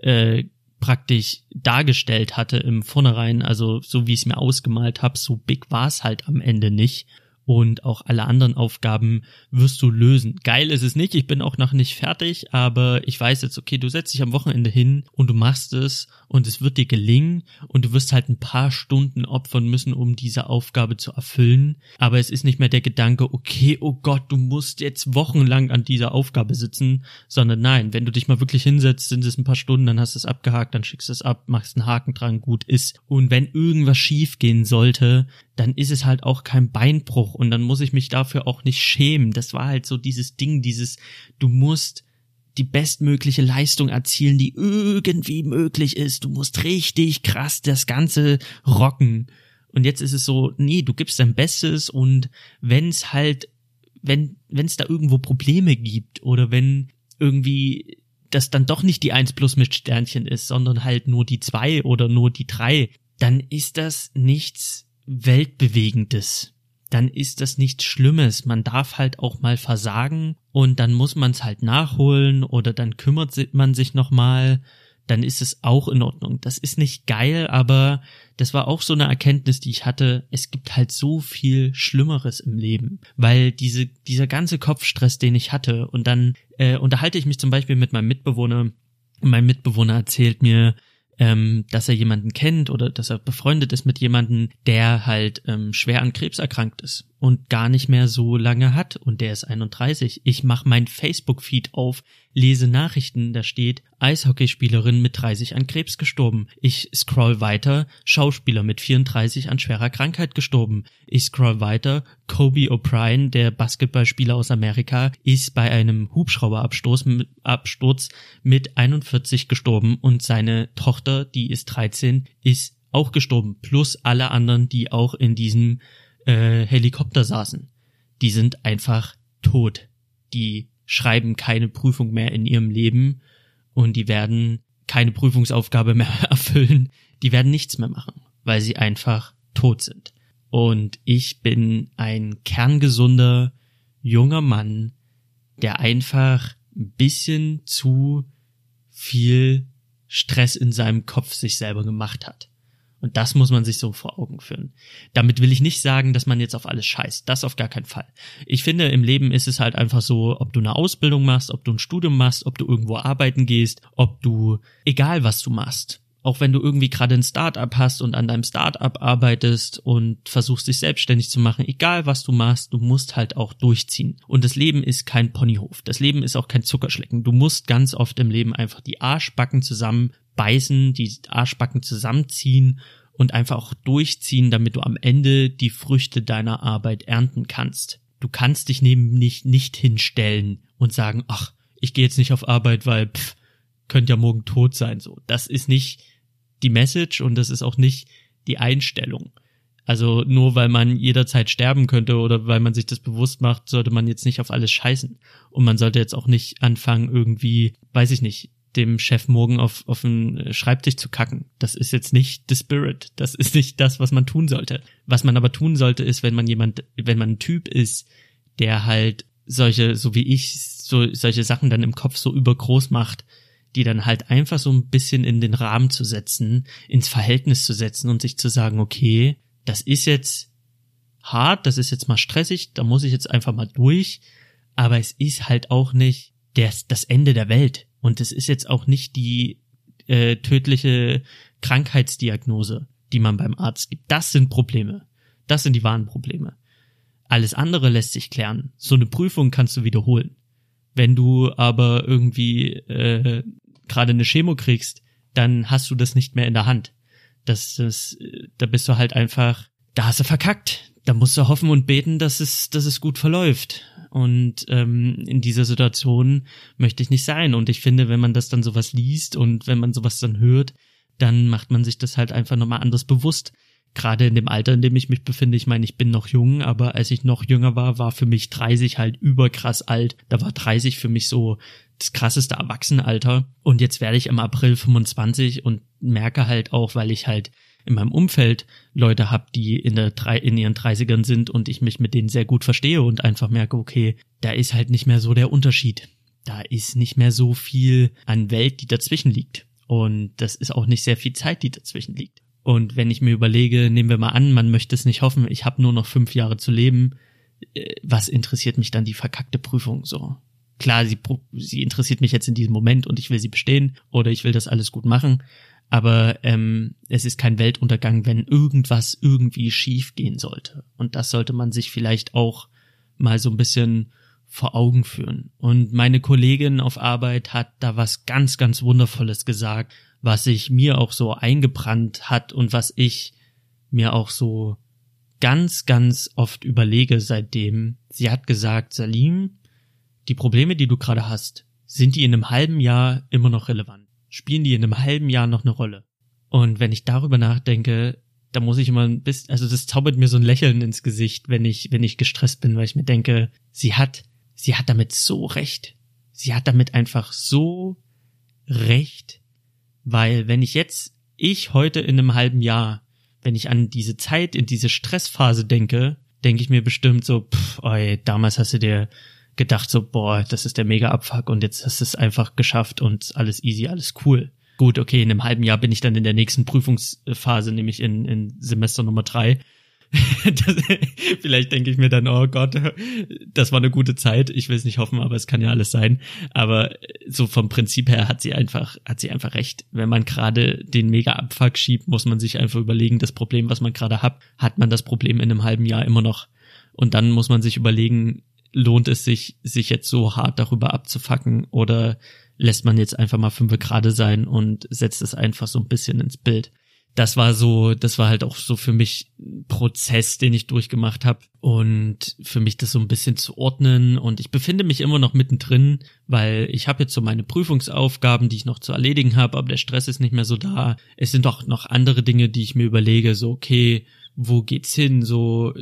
äh, praktisch dargestellt hatte im Vornherein, also so wie ich es mir ausgemalt habe, so big war es halt am Ende nicht und auch alle anderen Aufgaben wirst du lösen. Geil ist es nicht, ich bin auch noch nicht fertig, aber ich weiß jetzt, okay, du setzt dich am Wochenende hin und du machst es und es wird dir gelingen und du wirst halt ein paar Stunden opfern müssen, um diese Aufgabe zu erfüllen. Aber es ist nicht mehr der Gedanke, okay, oh Gott, du musst jetzt wochenlang an dieser Aufgabe sitzen, sondern nein, wenn du dich mal wirklich hinsetzt, sind es ein paar Stunden, dann hast du es abgehakt, dann schickst du es ab, machst einen Haken dran, gut ist. Und wenn irgendwas schief gehen sollte, dann ist es halt auch kein Beinbruch und dann muss ich mich dafür auch nicht schämen. Das war halt so dieses Ding, dieses, du musst die bestmögliche Leistung erzielen, die irgendwie möglich ist. Du musst richtig krass das Ganze rocken. Und jetzt ist es so, nee, du gibst dein Bestes und wenn es halt, wenn wenn es da irgendwo Probleme gibt oder wenn irgendwie das dann doch nicht die eins plus mit Sternchen ist, sondern halt nur die zwei oder nur die drei, dann ist das nichts Weltbewegendes. Dann ist das nichts Schlimmes. Man darf halt auch mal versagen und dann muss man es halt nachholen oder dann kümmert man sich nochmal. Dann ist es auch in Ordnung. Das ist nicht geil, aber das war auch so eine Erkenntnis, die ich hatte. Es gibt halt so viel Schlimmeres im Leben, weil diese dieser ganze Kopfstress, den ich hatte, und dann äh, unterhalte ich mich zum Beispiel mit meinem Mitbewohner. Und mein Mitbewohner erzählt mir, ähm, dass er jemanden kennt oder dass er befreundet ist mit jemanden, der halt ähm, schwer an Krebs erkrankt ist und gar nicht mehr so lange hat und der ist 31. Ich mache mein Facebook-Feed auf, lese Nachrichten, da steht Eishockeyspielerin mit 30 an Krebs gestorben. Ich scroll weiter, Schauspieler mit 34 an schwerer Krankheit gestorben. Ich scroll weiter, Kobe O'Brien, der Basketballspieler aus Amerika, ist bei einem Hubschrauberabsturz Absturz mit 41 gestorben und seine Tochter, die ist 13, ist auch gestorben, plus alle anderen, die auch in diesem äh, Helikopter saßen. Die sind einfach tot. Die schreiben keine Prüfung mehr in ihrem Leben und die werden keine Prüfungsaufgabe mehr erfüllen. Die werden nichts mehr machen, weil sie einfach tot sind. Und ich bin ein kerngesunder junger Mann, der einfach ein bisschen zu viel Stress in seinem Kopf sich selber gemacht hat. Und das muss man sich so vor Augen führen. Damit will ich nicht sagen, dass man jetzt auf alles scheißt. Das auf gar keinen Fall. Ich finde, im Leben ist es halt einfach so, ob du eine Ausbildung machst, ob du ein Studium machst, ob du irgendwo arbeiten gehst, ob du, egal was du machst, auch wenn du irgendwie gerade ein Startup hast und an deinem Startup arbeitest und versuchst dich selbstständig zu machen, egal was du machst, du musst halt auch durchziehen. Und das Leben ist kein Ponyhof. Das Leben ist auch kein Zuckerschlecken. Du musst ganz oft im Leben einfach die Arschbacken zusammen beißen, die Arschbacken zusammenziehen und einfach auch durchziehen, damit du am Ende die Früchte deiner Arbeit ernten kannst. Du kannst dich neben nicht, nicht hinstellen und sagen, ach, ich gehe jetzt nicht auf Arbeit, weil pff, könnt ja morgen tot sein. So, das ist nicht die Message und das ist auch nicht die Einstellung. Also nur weil man jederzeit sterben könnte oder weil man sich das bewusst macht, sollte man jetzt nicht auf alles scheißen. Und man sollte jetzt auch nicht anfangen, irgendwie, weiß ich nicht, dem Chef morgen auf, auf den Schreibtisch zu kacken. Das ist jetzt nicht the spirit. Das ist nicht das, was man tun sollte. Was man aber tun sollte, ist, wenn man jemand, wenn man ein Typ ist, der halt solche, so wie ich, so, solche Sachen dann im Kopf so übergroß macht, die dann halt einfach so ein bisschen in den Rahmen zu setzen, ins Verhältnis zu setzen und sich zu sagen, okay, das ist jetzt hart, das ist jetzt mal stressig, da muss ich jetzt einfach mal durch, aber es ist halt auch nicht das, das Ende der Welt. Und es ist jetzt auch nicht die äh, tödliche Krankheitsdiagnose, die man beim Arzt gibt. Das sind Probleme. Das sind die wahren Probleme. Alles andere lässt sich klären. So eine Prüfung kannst du wiederholen. Wenn du aber irgendwie äh, gerade eine Chemo kriegst, dann hast du das nicht mehr in der Hand. Das, das, da bist du halt einfach da hast du verkackt. Da musst du hoffen und beten, dass es, dass es gut verläuft. Und ähm, in dieser Situation möchte ich nicht sein. Und ich finde, wenn man das dann sowas liest und wenn man sowas dann hört, dann macht man sich das halt einfach nochmal anders bewusst. Gerade in dem Alter, in dem ich mich befinde, ich meine, ich bin noch jung, aber als ich noch jünger war, war für mich 30 halt überkrass alt. Da war 30 für mich so das krasseste Erwachsenenalter. Und jetzt werde ich im April 25 und merke halt auch, weil ich halt in meinem Umfeld Leute habe, die in, der, in ihren 30ern sind und ich mich mit denen sehr gut verstehe und einfach merke, okay, da ist halt nicht mehr so der Unterschied. Da ist nicht mehr so viel an Welt, die dazwischen liegt. Und das ist auch nicht sehr viel Zeit, die dazwischen liegt. Und wenn ich mir überlege, nehmen wir mal an, man möchte es nicht hoffen, ich habe nur noch fünf Jahre zu leben, äh, was interessiert mich dann die verkackte Prüfung so? Klar, sie, sie interessiert mich jetzt in diesem Moment und ich will sie bestehen oder ich will das alles gut machen, aber ähm, es ist kein Weltuntergang, wenn irgendwas irgendwie schief gehen sollte. Und das sollte man sich vielleicht auch mal so ein bisschen vor Augen führen. Und meine Kollegin auf Arbeit hat da was ganz, ganz Wundervolles gesagt, was sich mir auch so eingebrannt hat und was ich mir auch so ganz, ganz oft überlege seitdem. Sie hat gesagt, Salim, die Probleme, die du gerade hast, sind die in einem halben Jahr immer noch relevant? Spielen die in einem halben Jahr noch eine Rolle. Und wenn ich darüber nachdenke, da muss ich immer ein bisschen, also das zaubert mir so ein Lächeln ins Gesicht, wenn ich, wenn ich gestresst bin, weil ich mir denke, sie hat, sie hat damit so recht. Sie hat damit einfach so recht, weil wenn ich jetzt, ich heute in einem halben Jahr, wenn ich an diese Zeit, in diese Stressphase denke, denke ich mir bestimmt so, pff, ey, damals hast du dir gedacht so, boah, das ist der mega Abfuck und jetzt hast du es einfach geschafft und alles easy, alles cool. Gut, okay, in einem halben Jahr bin ich dann in der nächsten Prüfungsphase, nämlich in, in Semester Nummer drei. das, vielleicht denke ich mir dann, oh Gott, das war eine gute Zeit. Ich will es nicht hoffen, aber es kann ja alles sein. Aber so vom Prinzip her hat sie einfach, hat sie einfach recht. Wenn man gerade den mega Abfuck schiebt, muss man sich einfach überlegen, das Problem, was man gerade hat, hat man das Problem in einem halben Jahr immer noch. Und dann muss man sich überlegen, lohnt es sich, sich jetzt so hart darüber abzufacken oder lässt man jetzt einfach mal fünf gerade sein und setzt es einfach so ein bisschen ins Bild. Das war so, das war halt auch so für mich ein Prozess, den ich durchgemacht habe und für mich das so ein bisschen zu ordnen und ich befinde mich immer noch mittendrin, weil ich habe jetzt so meine Prüfungsaufgaben, die ich noch zu erledigen habe, aber der Stress ist nicht mehr so da. Es sind auch noch andere Dinge, die ich mir überlege, so okay, wo geht's hin, so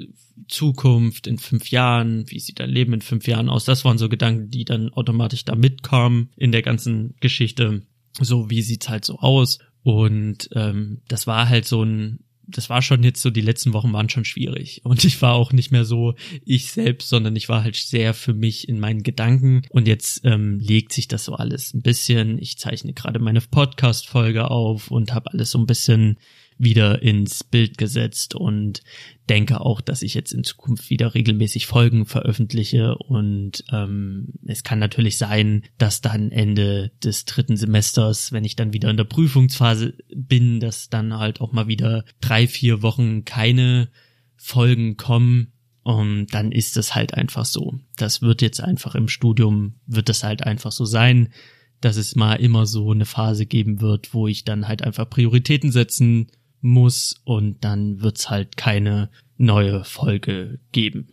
Zukunft in fünf Jahren, wie sieht dein Leben in fünf Jahren aus? Das waren so Gedanken, die dann automatisch da mitkamen in der ganzen Geschichte. So, wie sieht's halt so aus? Und ähm, das war halt so ein, das war schon jetzt so, die letzten Wochen waren schon schwierig. Und ich war auch nicht mehr so ich selbst, sondern ich war halt sehr für mich in meinen Gedanken. Und jetzt ähm, legt sich das so alles ein bisschen. Ich zeichne gerade meine Podcast-Folge auf und habe alles so ein bisschen wieder ins Bild gesetzt und denke auch, dass ich jetzt in Zukunft wieder regelmäßig Folgen veröffentliche und ähm, es kann natürlich sein, dass dann Ende des dritten Semesters, wenn ich dann wieder in der Prüfungsphase bin, dass dann halt auch mal wieder drei, vier Wochen keine Folgen kommen und dann ist es halt einfach so. Das wird jetzt einfach im Studium, wird das halt einfach so sein dass es mal immer so eine Phase geben wird, wo ich dann halt einfach Prioritäten setzen muss und dann wird's halt keine neue Folge geben.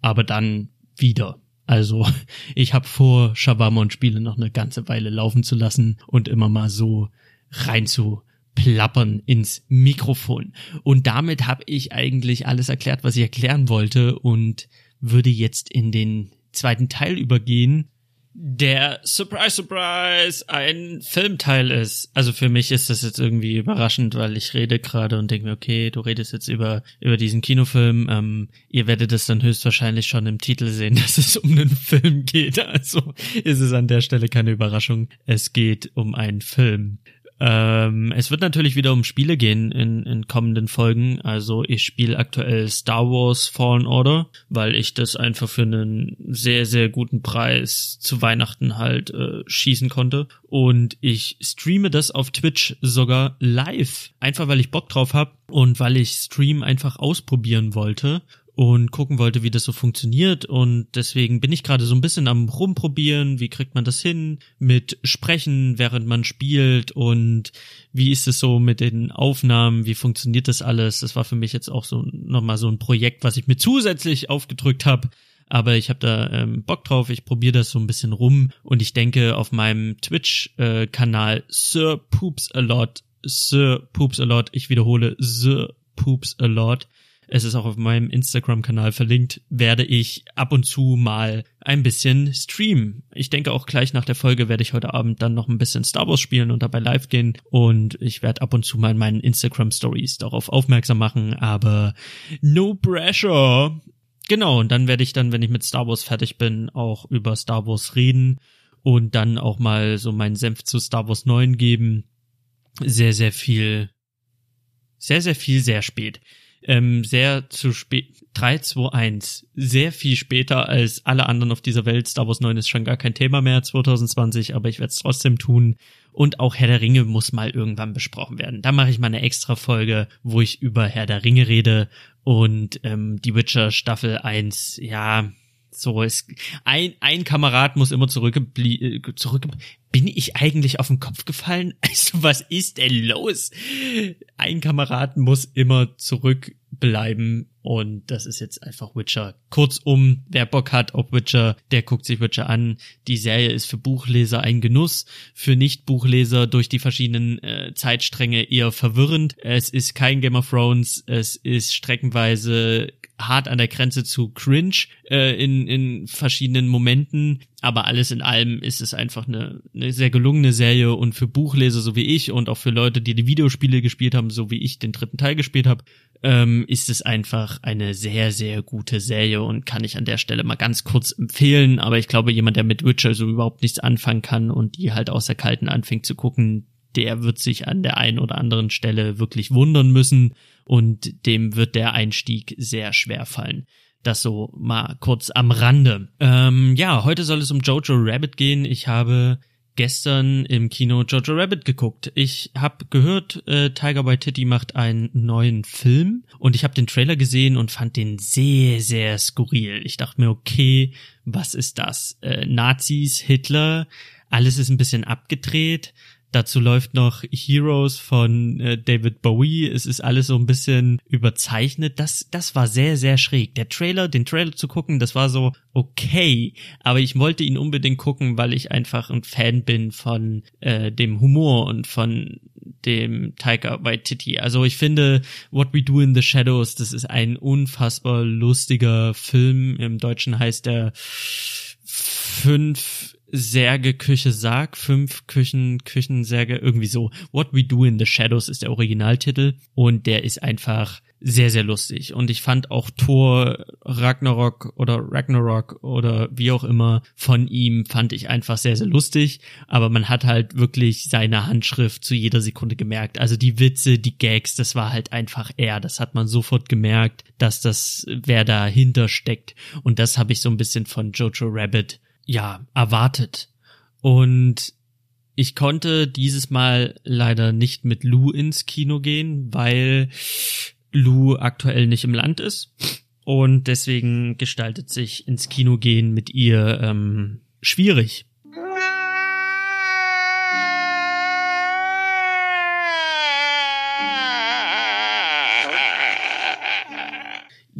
Aber dann wieder. Also ich habe vor, Shawarma und Spiele noch eine ganze Weile laufen zu lassen und immer mal so rein zu plappern ins Mikrofon. Und damit habe ich eigentlich alles erklärt, was ich erklären wollte und würde jetzt in den zweiten Teil übergehen, der Surprise Surprise ein Filmteil ist. Also für mich ist das jetzt irgendwie überraschend, weil ich rede gerade und denke mir, okay, du redest jetzt über über diesen Kinofilm. Ähm, ihr werdet es dann höchstwahrscheinlich schon im Titel sehen, dass es um einen Film geht. Also ist es an der Stelle keine Überraschung. Es geht um einen Film. Ähm, es wird natürlich wieder um Spiele gehen in, in kommenden Folgen. Also ich spiele aktuell Star Wars Fallen Order, weil ich das einfach für einen sehr, sehr guten Preis zu Weihnachten halt äh, schießen konnte. Und ich streame das auf Twitch sogar live. Einfach weil ich Bock drauf habe und weil ich Stream einfach ausprobieren wollte und gucken wollte, wie das so funktioniert. Und deswegen bin ich gerade so ein bisschen am Rumprobieren, wie kriegt man das hin mit Sprechen, während man spielt und wie ist es so mit den Aufnahmen, wie funktioniert das alles. Das war für mich jetzt auch so nochmal so ein Projekt, was ich mir zusätzlich aufgedrückt habe. Aber ich habe da ähm, Bock drauf, ich probiere das so ein bisschen rum und ich denke auf meinem Twitch-Kanal äh, Sir Poops a Lot, Sir Poops a Lot, ich wiederhole Sir Poops a Lot, es ist auch auf meinem Instagram-Kanal verlinkt, werde ich ab und zu mal ein bisschen streamen. Ich denke auch gleich nach der Folge werde ich heute Abend dann noch ein bisschen Star Wars spielen und dabei live gehen und ich werde ab und zu mal in meinen Instagram Stories darauf aufmerksam machen, aber no pressure. Genau, und dann werde ich dann, wenn ich mit Star Wars fertig bin, auch über Star Wars reden und dann auch mal so meinen Senf zu Star Wars 9 geben. Sehr, sehr viel, sehr, sehr viel, sehr spät ähm, sehr zu spät, 3, 2, 1, sehr viel später als alle anderen auf dieser Welt. Star Wars 9 ist schon gar kein Thema mehr 2020, aber ich werde es trotzdem tun. Und auch Herr der Ringe muss mal irgendwann besprochen werden. Da mache ich mal eine extra Folge, wo ich über Herr der Ringe rede und ähm, die Witcher Staffel 1, ja, so ist ein ein Kamerad muss immer zurück zurück bin ich eigentlich auf den Kopf gefallen? Also was ist denn los? Ein Kamerad muss immer zurückbleiben und das ist jetzt einfach Witcher. Kurzum, wer Bock hat auf Witcher, der guckt sich Witcher an. Die Serie ist für Buchleser ein Genuss, für Nicht-Buchleser durch die verschiedenen äh, Zeitstränge eher verwirrend. Es ist kein Game of Thrones, es ist streckenweise hart an der Grenze zu cringe äh, in, in verschiedenen Momenten. Aber alles in allem ist es einfach eine, eine sehr gelungene Serie und für Buchleser so wie ich und auch für Leute, die die Videospiele gespielt haben, so wie ich den dritten Teil gespielt habe, ähm, ist es einfach eine sehr, sehr gute Serie und kann ich an der Stelle mal ganz kurz empfehlen. Aber ich glaube, jemand, der mit Witcher so überhaupt nichts anfangen kann und die halt aus der Kalten anfängt zu gucken, der wird sich an der einen oder anderen Stelle wirklich wundern müssen und dem wird der Einstieg sehr schwer fallen. Das so mal kurz am Rande. Ähm, ja, heute soll es um Jojo Rabbit gehen. Ich habe gestern im Kino Jojo Rabbit geguckt. Ich habe gehört, äh, Tiger by Titty macht einen neuen Film und ich habe den Trailer gesehen und fand den sehr, sehr skurril. Ich dachte mir, okay, was ist das? Äh, Nazis, Hitler, alles ist ein bisschen abgedreht. Dazu läuft noch Heroes von äh, David Bowie. Es ist alles so ein bisschen überzeichnet. Das, das war sehr, sehr schräg. Der Trailer, den Trailer zu gucken, das war so okay. Aber ich wollte ihn unbedingt gucken, weil ich einfach ein Fan bin von äh, dem Humor und von dem Taika Waititi. Also ich finde What We Do in the Shadows, das ist ein unfassbar lustiger Film. Im Deutschen heißt er fünf Särge, Küche, Sarg, fünf Küchen, Küchensärge, irgendwie so. What We Do in the Shadows ist der Originaltitel und der ist einfach sehr, sehr lustig. Und ich fand auch Thor Ragnarok oder Ragnarok oder wie auch immer von ihm fand ich einfach sehr, sehr lustig. Aber man hat halt wirklich seine Handschrift zu jeder Sekunde gemerkt. Also die Witze, die Gags, das war halt einfach er. Das hat man sofort gemerkt, dass das, wer dahinter steckt. Und das habe ich so ein bisschen von Jojo Rabbit ja, erwartet. Und ich konnte dieses Mal leider nicht mit Lou ins Kino gehen, weil Lou aktuell nicht im Land ist. Und deswegen gestaltet sich ins Kino gehen mit ihr ähm, schwierig.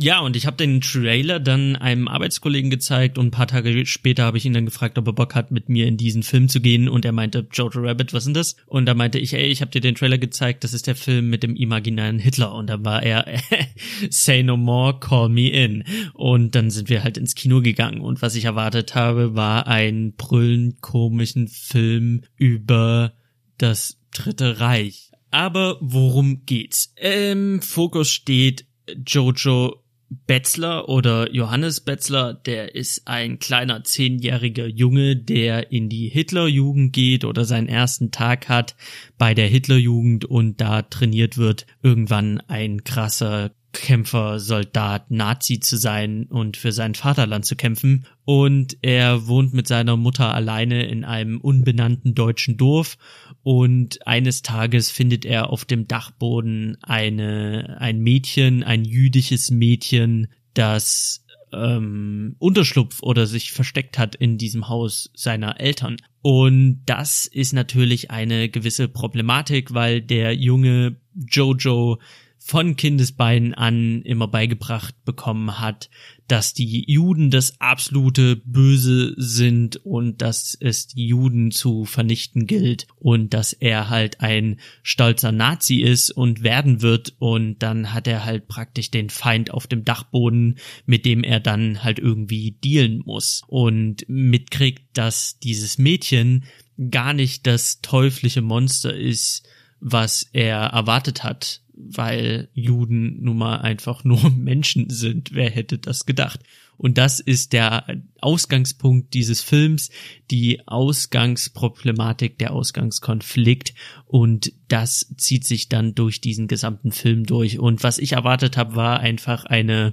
Ja, und ich habe den Trailer dann einem Arbeitskollegen gezeigt und ein paar Tage später habe ich ihn dann gefragt, ob er Bock hat, mit mir in diesen Film zu gehen und er meinte, Jojo Rabbit, was ist denn das? Und da meinte ich, ey, ich habe dir den Trailer gezeigt, das ist der Film mit dem imaginären Hitler und da war er, say no more, call me in. Und dann sind wir halt ins Kino gegangen und was ich erwartet habe, war ein brüllend komischen Film über das Dritte Reich. Aber worum geht's? Im Fokus steht Jojo Betzler oder Johannes Betzler, der ist ein kleiner zehnjähriger Junge, der in die Hitlerjugend geht oder seinen ersten Tag hat bei der Hitlerjugend und da trainiert wird, irgendwann ein krasser Kämpfer, Soldat, Nazi zu sein und für sein Vaterland zu kämpfen. Und er wohnt mit seiner Mutter alleine in einem unbenannten deutschen Dorf. Und eines Tages findet er auf dem Dachboden eine, ein Mädchen, ein jüdisches Mädchen, das ähm, Unterschlupf oder sich versteckt hat in diesem Haus seiner Eltern. Und das ist natürlich eine gewisse Problematik, weil der junge Jojo von Kindesbeinen an immer beigebracht bekommen hat, dass die Juden das absolute Böse sind und dass es die Juden zu vernichten gilt und dass er halt ein stolzer Nazi ist und werden wird. Und dann hat er halt praktisch den Feind auf dem Dachboden, mit dem er dann halt irgendwie dealen muss und mitkriegt, dass dieses Mädchen gar nicht das teuflische Monster ist, was er erwartet hat weil Juden nun mal einfach nur Menschen sind. Wer hätte das gedacht? Und das ist der Ausgangspunkt dieses Films, die Ausgangsproblematik, der Ausgangskonflikt. Und das zieht sich dann durch diesen gesamten Film durch. Und was ich erwartet habe, war einfach eine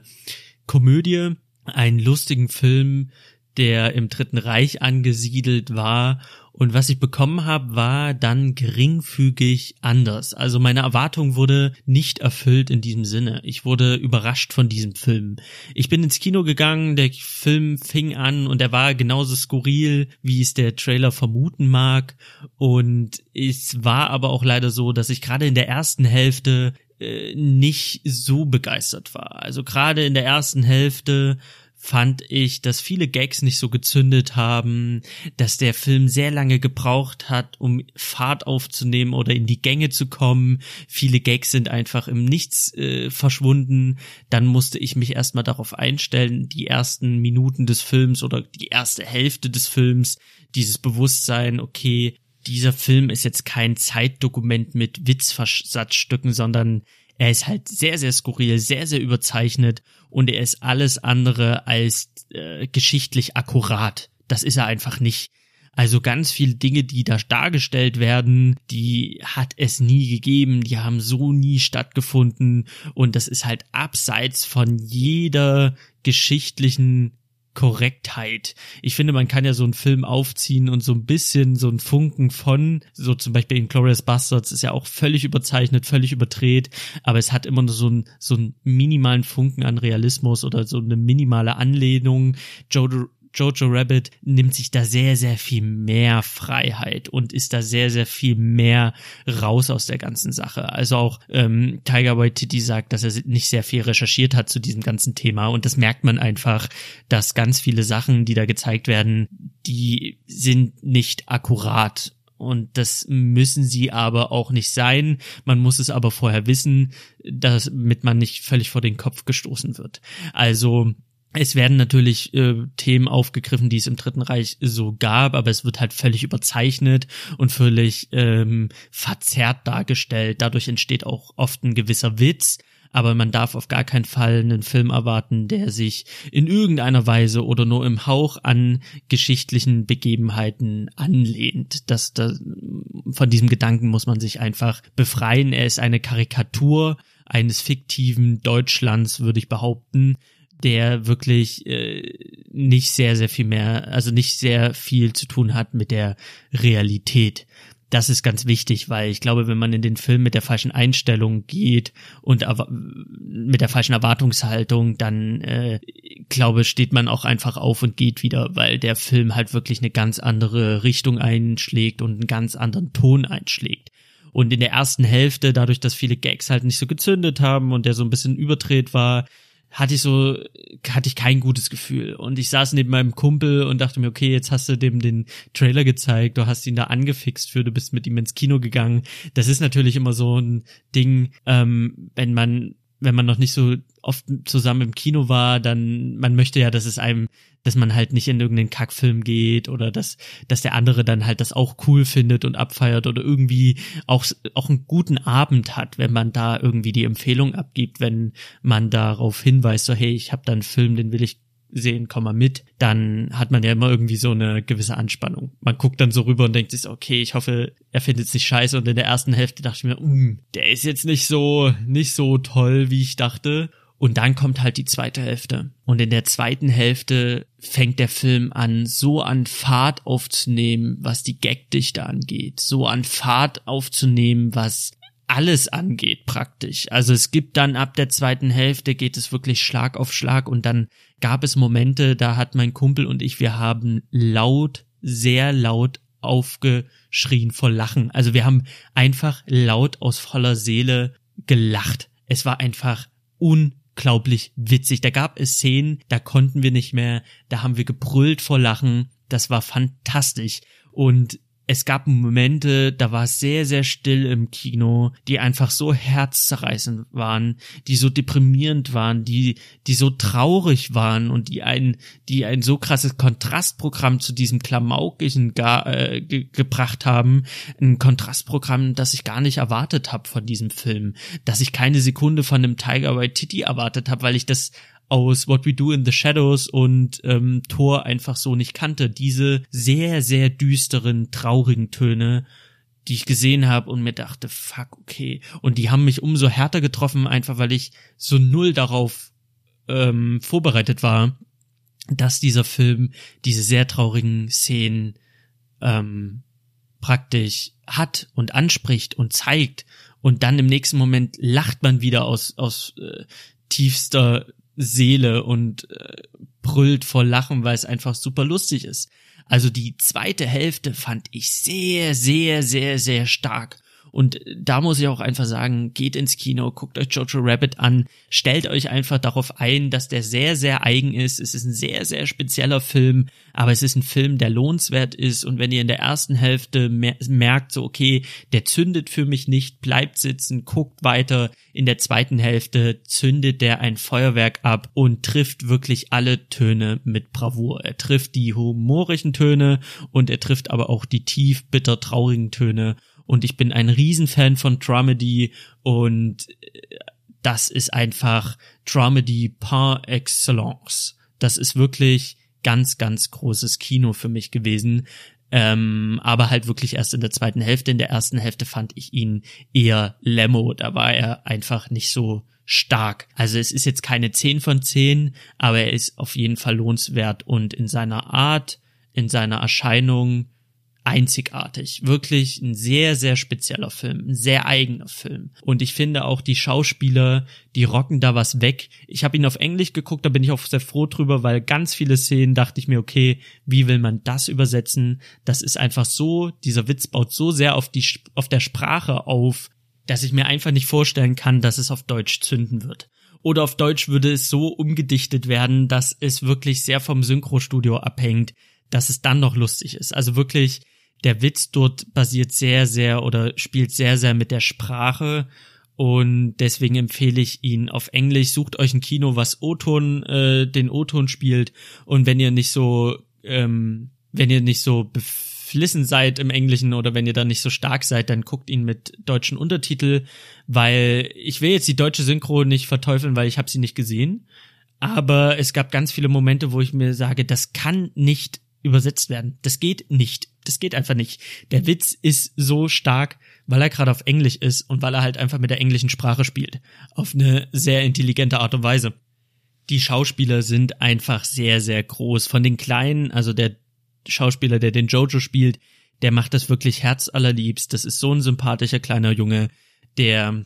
Komödie, einen lustigen Film, der im Dritten Reich angesiedelt war und was ich bekommen habe, war dann geringfügig anders. Also meine Erwartung wurde nicht erfüllt in diesem Sinne. Ich wurde überrascht von diesem Film. Ich bin ins Kino gegangen, der Film fing an und er war genauso skurril, wie es der Trailer vermuten mag. Und es war aber auch leider so, dass ich gerade in der ersten Hälfte äh, nicht so begeistert war. Also gerade in der ersten Hälfte fand ich, dass viele Gags nicht so gezündet haben, dass der Film sehr lange gebraucht hat, um Fahrt aufzunehmen oder in die Gänge zu kommen. Viele Gags sind einfach im Nichts äh, verschwunden. Dann musste ich mich erstmal darauf einstellen, die ersten Minuten des Films oder die erste Hälfte des Films, dieses Bewusstsein, okay, dieser Film ist jetzt kein Zeitdokument mit Witzversatzstücken, sondern er ist halt sehr, sehr skurril, sehr, sehr überzeichnet und er ist alles andere als äh, geschichtlich akkurat. Das ist er einfach nicht. Also ganz viele Dinge, die da dargestellt werden, die hat es nie gegeben, die haben so nie stattgefunden und das ist halt abseits von jeder geschichtlichen Korrektheit. Ich finde, man kann ja so einen Film aufziehen und so ein bisschen so ein Funken von, so zum Beispiel in Glorious Bastards ist ja auch völlig überzeichnet, völlig überdreht, aber es hat immer nur so, ein, so einen minimalen Funken an Realismus oder so eine minimale Anlehnung. Joe, Jojo Rabbit nimmt sich da sehr, sehr viel mehr Freiheit und ist da sehr, sehr viel mehr raus aus der ganzen Sache. Also auch ähm, Tiger Waititi sagt, dass er nicht sehr viel recherchiert hat zu diesem ganzen Thema und das merkt man einfach, dass ganz viele Sachen, die da gezeigt werden, die sind nicht akkurat und das müssen sie aber auch nicht sein. Man muss es aber vorher wissen, damit man nicht völlig vor den Kopf gestoßen wird. Also es werden natürlich äh, Themen aufgegriffen, die es im Dritten Reich so gab, aber es wird halt völlig überzeichnet und völlig ähm, verzerrt dargestellt. Dadurch entsteht auch oft ein gewisser Witz, aber man darf auf gar keinen Fall einen Film erwarten, der sich in irgendeiner Weise oder nur im Hauch an geschichtlichen Begebenheiten anlehnt. Das, das, von diesem Gedanken muss man sich einfach befreien. Er ist eine Karikatur eines fiktiven Deutschlands, würde ich behaupten, der wirklich äh, nicht sehr, sehr viel mehr, also nicht sehr viel zu tun hat mit der Realität. Das ist ganz wichtig, weil ich glaube, wenn man in den Film mit der falschen Einstellung geht und mit der falschen Erwartungshaltung, dann äh, glaube steht man auch einfach auf und geht wieder, weil der Film halt wirklich eine ganz andere Richtung einschlägt und einen ganz anderen Ton einschlägt. Und in der ersten Hälfte, dadurch, dass viele Gags halt nicht so gezündet haben und der so ein bisschen überdreht war, hatte ich so, hatte ich kein gutes Gefühl. Und ich saß neben meinem Kumpel und dachte mir, okay, jetzt hast du dem den Trailer gezeigt, du hast ihn da angefixt für, du bist mit ihm ins Kino gegangen. Das ist natürlich immer so ein Ding, ähm, wenn man wenn man noch nicht so oft zusammen im Kino war, dann man möchte ja, dass es einem, dass man halt nicht in irgendeinen Kackfilm geht oder dass dass der andere dann halt das auch cool findet und abfeiert oder irgendwie auch auch einen guten Abend hat, wenn man da irgendwie die Empfehlung abgibt, wenn man darauf hinweist, so hey, ich habe da einen Film, den will ich sehen, komm mal mit, dann hat man ja immer irgendwie so eine gewisse Anspannung. Man guckt dann so rüber und denkt sich, okay, ich hoffe, er findet es nicht scheiße. Und in der ersten Hälfte dachte ich mir, um, der ist jetzt nicht so, nicht so toll, wie ich dachte. Und dann kommt halt die zweite Hälfte. Und in der zweiten Hälfte fängt der Film an, so an Fahrt aufzunehmen, was die Gagdichte angeht, so an Fahrt aufzunehmen, was alles angeht praktisch. Also es gibt dann ab der zweiten Hälfte geht es wirklich Schlag auf Schlag und dann gab es Momente, da hat mein Kumpel und ich, wir haben laut, sehr laut aufgeschrien vor Lachen. Also wir haben einfach laut aus voller Seele gelacht. Es war einfach unglaublich witzig. Da gab es Szenen, da konnten wir nicht mehr, da haben wir gebrüllt vor Lachen. Das war fantastisch. Und es gab Momente, da war es sehr, sehr still im Kino, die einfach so herzzerreißend waren, die so deprimierend waren, die, die so traurig waren und die ein, die ein so krasses Kontrastprogramm zu diesem Klamaukigen äh, ge gebracht haben. Ein Kontrastprogramm, das ich gar nicht erwartet habe von diesem Film, dass ich keine Sekunde von einem Tiger White Titty erwartet habe, weil ich das aus What We Do in the Shadows und ähm, Thor einfach so nicht kannte. Diese sehr, sehr düsteren, traurigen Töne, die ich gesehen habe und mir dachte, fuck, okay. Und die haben mich umso härter getroffen, einfach weil ich so null darauf ähm, vorbereitet war, dass dieser Film diese sehr traurigen Szenen ähm, praktisch hat und anspricht und zeigt und dann im nächsten Moment lacht man wieder aus aus äh, tiefster Seele und äh, brüllt vor Lachen, weil es einfach super lustig ist. Also die zweite Hälfte fand ich sehr, sehr, sehr, sehr stark. Und da muss ich auch einfach sagen, geht ins Kino, guckt euch Jojo Rabbit an, stellt euch einfach darauf ein, dass der sehr, sehr eigen ist. Es ist ein sehr, sehr spezieller Film, aber es ist ein Film, der lohnenswert ist. Und wenn ihr in der ersten Hälfte merkt, so, okay, der zündet für mich nicht, bleibt sitzen, guckt weiter. In der zweiten Hälfte zündet der ein Feuerwerk ab und trifft wirklich alle Töne mit Bravour. Er trifft die humorigen Töne und er trifft aber auch die tief bitter traurigen Töne und ich bin ein Riesenfan von Dramedy und äh, das ist einfach Dramedy par excellence. Das ist wirklich ganz, ganz großes Kino für mich gewesen. Ähm, aber halt wirklich erst in der zweiten Hälfte. In der ersten Hälfte fand ich ihn eher Lemo. Da war er einfach nicht so stark. Also es ist jetzt keine 10 von 10, aber er ist auf jeden Fall lohnenswert und in seiner Art, in seiner Erscheinung einzigartig. Wirklich ein sehr, sehr spezieller Film, ein sehr eigener Film. Und ich finde auch die Schauspieler, die rocken da was weg. Ich habe ihn auf Englisch geguckt, da bin ich auch sehr froh drüber, weil ganz viele Szenen dachte ich mir, okay, wie will man das übersetzen? Das ist einfach so, dieser Witz baut so sehr auf die, auf der Sprache auf, dass ich mir einfach nicht vorstellen kann, dass es auf Deutsch zünden wird. Oder auf Deutsch würde es so umgedichtet werden, dass es wirklich sehr vom Synchrostudio abhängt, dass es dann noch lustig ist. Also wirklich, der Witz dort basiert sehr, sehr oder spielt sehr, sehr mit der Sprache. Und deswegen empfehle ich ihn auf Englisch. Sucht euch ein Kino, was O-Ton, äh, den O-Ton spielt. Und wenn ihr nicht so, ähm, wenn ihr nicht so beflissen seid im Englischen oder wenn ihr da nicht so stark seid, dann guckt ihn mit deutschen Untertitel, weil ich will jetzt die deutsche Synchro nicht verteufeln, weil ich habe sie nicht gesehen. Aber es gab ganz viele Momente, wo ich mir sage, das kann nicht übersetzt werden. Das geht nicht. Das geht einfach nicht. Der Witz ist so stark, weil er gerade auf Englisch ist und weil er halt einfach mit der englischen Sprache spielt. Auf eine sehr intelligente Art und Weise. Die Schauspieler sind einfach sehr, sehr groß. Von den Kleinen, also der Schauspieler, der den Jojo spielt, der macht das wirklich herzallerliebst. Das ist so ein sympathischer kleiner Junge, der,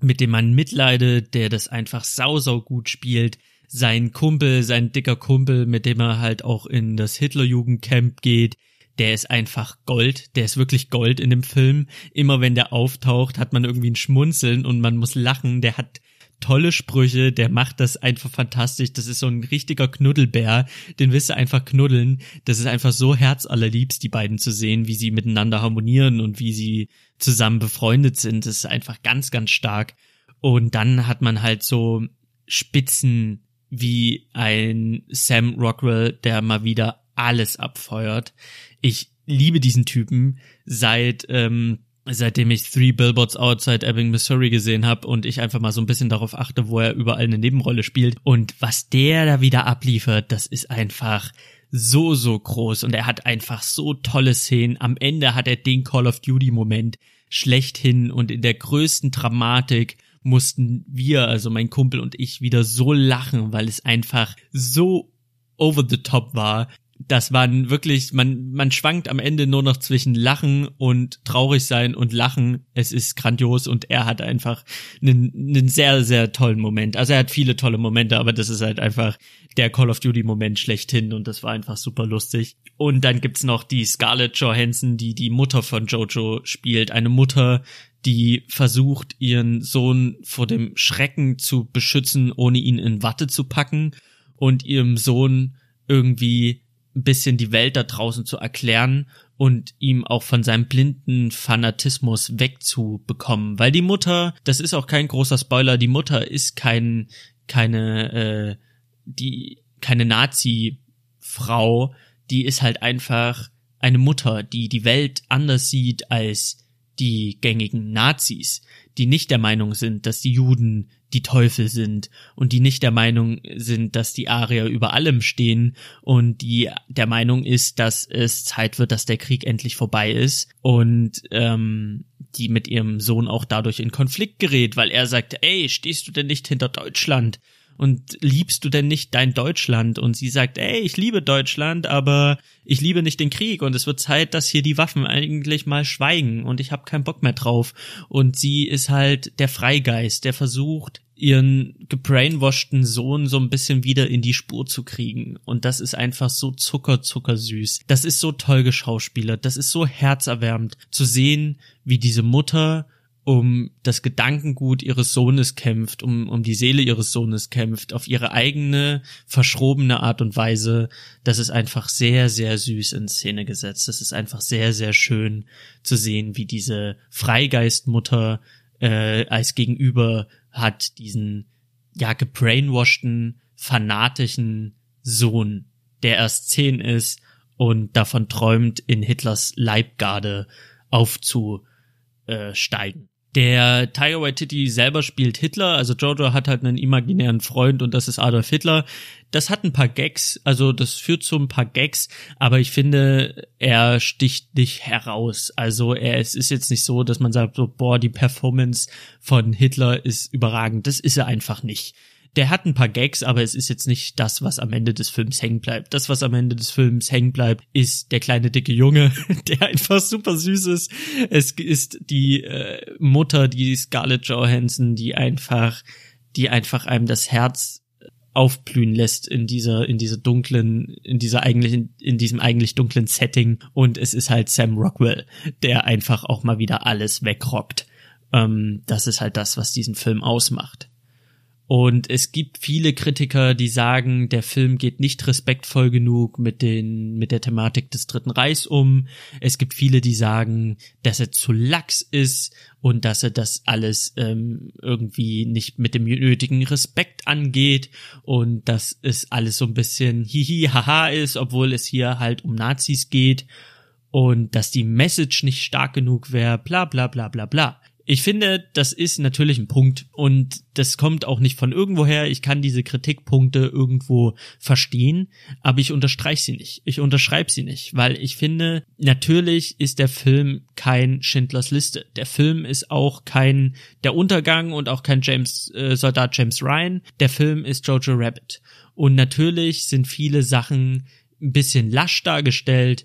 mit dem man mitleidet, der das einfach sau, sau gut spielt. Sein Kumpel, sein dicker Kumpel, mit dem er halt auch in das Hitlerjugendcamp geht, der ist einfach Gold, der ist wirklich Gold in dem Film. Immer wenn der auftaucht, hat man irgendwie ein Schmunzeln und man muss lachen. Der hat tolle Sprüche, der macht das einfach fantastisch. Das ist so ein richtiger Knuddelbär, den willst du einfach knuddeln. Das ist einfach so herzallerliebst, die beiden zu sehen, wie sie miteinander harmonieren und wie sie zusammen befreundet sind. Das ist einfach ganz, ganz stark. Und dann hat man halt so Spitzen wie ein Sam Rockwell, der mal wieder alles abfeuert. Ich liebe diesen Typen seit ähm, seitdem ich Three Billboards Outside Ebbing, Missouri gesehen habe und ich einfach mal so ein bisschen darauf achte, wo er überall eine Nebenrolle spielt und was der da wieder abliefert, das ist einfach so so groß und er hat einfach so tolle Szenen. Am Ende hat er den Call of Duty Moment schlechthin und in der größten Dramatik mussten wir, also mein Kumpel und ich, wieder so lachen, weil es einfach so over the top war, das waren wirklich, man, man schwankt am Ende nur noch zwischen Lachen und traurig sein und Lachen. Es ist grandios und er hat einfach einen, einen sehr, sehr tollen Moment. Also er hat viele tolle Momente, aber das ist halt einfach der Call of Duty Moment schlechthin und das war einfach super lustig. Und dann gibt's noch die Scarlett Johansson, die die Mutter von Jojo spielt. Eine Mutter, die versucht, ihren Sohn vor dem Schrecken zu beschützen, ohne ihn in Watte zu packen und ihrem Sohn irgendwie ein bisschen die Welt da draußen zu erklären und ihm auch von seinem blinden Fanatismus wegzubekommen. Weil die Mutter, das ist auch kein großer Spoiler, die Mutter ist kein, keine, äh, die, keine Nazi-Frau, die ist halt einfach eine Mutter, die die Welt anders sieht als die gängigen Nazis, die nicht der Meinung sind, dass die Juden die Teufel sind und die nicht der Meinung sind, dass die Arier über allem stehen und die der Meinung ist, dass es Zeit wird, dass der Krieg endlich vorbei ist und ähm, die mit ihrem Sohn auch dadurch in Konflikt gerät, weil er sagt, ey, stehst du denn nicht hinter Deutschland? Und liebst du denn nicht dein Deutschland? Und sie sagt, ey, ich liebe Deutschland, aber ich liebe nicht den Krieg und es wird Zeit, dass hier die Waffen eigentlich mal schweigen und ich habe keinen Bock mehr drauf. Und sie ist halt der Freigeist, der versucht, ihren gebrainwashten Sohn so ein bisschen wieder in die Spur zu kriegen. Und das ist einfach so zucker, zuckersüß. Das ist so toll geschauspielert. Das ist so herzerwärmend zu sehen, wie diese Mutter um das Gedankengut ihres Sohnes kämpft, um, um die Seele ihres Sohnes kämpft, auf ihre eigene, verschrobene Art und Weise. Das ist einfach sehr, sehr süß in Szene gesetzt. Das ist einfach sehr, sehr schön zu sehen, wie diese Freigeistmutter äh, als Gegenüber hat diesen, ja, gebrainwashten, fanatischen Sohn, der erst zehn ist und davon träumt, in Hitlers Leibgarde aufzusteigen. Der Tiger Waititi selber spielt Hitler, also Jojo hat halt einen imaginären Freund und das ist Adolf Hitler. Das hat ein paar Gags, also das führt zu ein paar Gags, aber ich finde, er sticht nicht heraus. Also er, es ist jetzt nicht so, dass man sagt so, boah, die Performance von Hitler ist überragend. Das ist er einfach nicht der hat ein paar Gags, aber es ist jetzt nicht das, was am Ende des Films hängen bleibt. Das, was am Ende des Films hängen bleibt, ist der kleine dicke Junge, der einfach super süß ist. Es ist die äh, Mutter, die Scarlett Johansson, die einfach, die einfach einem das Herz aufblühen lässt in dieser in dieser dunklen in dieser eigentlich in, diesem eigentlich dunklen Setting und es ist halt Sam Rockwell der einfach auch mal wieder alles wegrockt ähm, das ist halt das was diesen Film ausmacht und es gibt viele Kritiker, die sagen, der Film geht nicht respektvoll genug mit den, mit der Thematik des Dritten Reichs um. Es gibt viele, die sagen, dass er zu lax ist und dass er das alles ähm, irgendwie nicht mit dem nötigen Respekt angeht und dass es alles so ein bisschen hihi haha ist, obwohl es hier halt um Nazis geht und dass die Message nicht stark genug wäre, bla bla bla bla bla. Ich finde, das ist natürlich ein Punkt und das kommt auch nicht von irgendwoher. Ich kann diese Kritikpunkte irgendwo verstehen, aber ich unterstreiche sie nicht. Ich unterschreibe sie nicht, weil ich finde, natürlich ist der Film kein Schindlers Liste. Der Film ist auch kein Der Untergang und auch kein James äh, Soldat James Ryan. Der Film ist Jojo Rabbit. Und natürlich sind viele Sachen ein bisschen lasch dargestellt,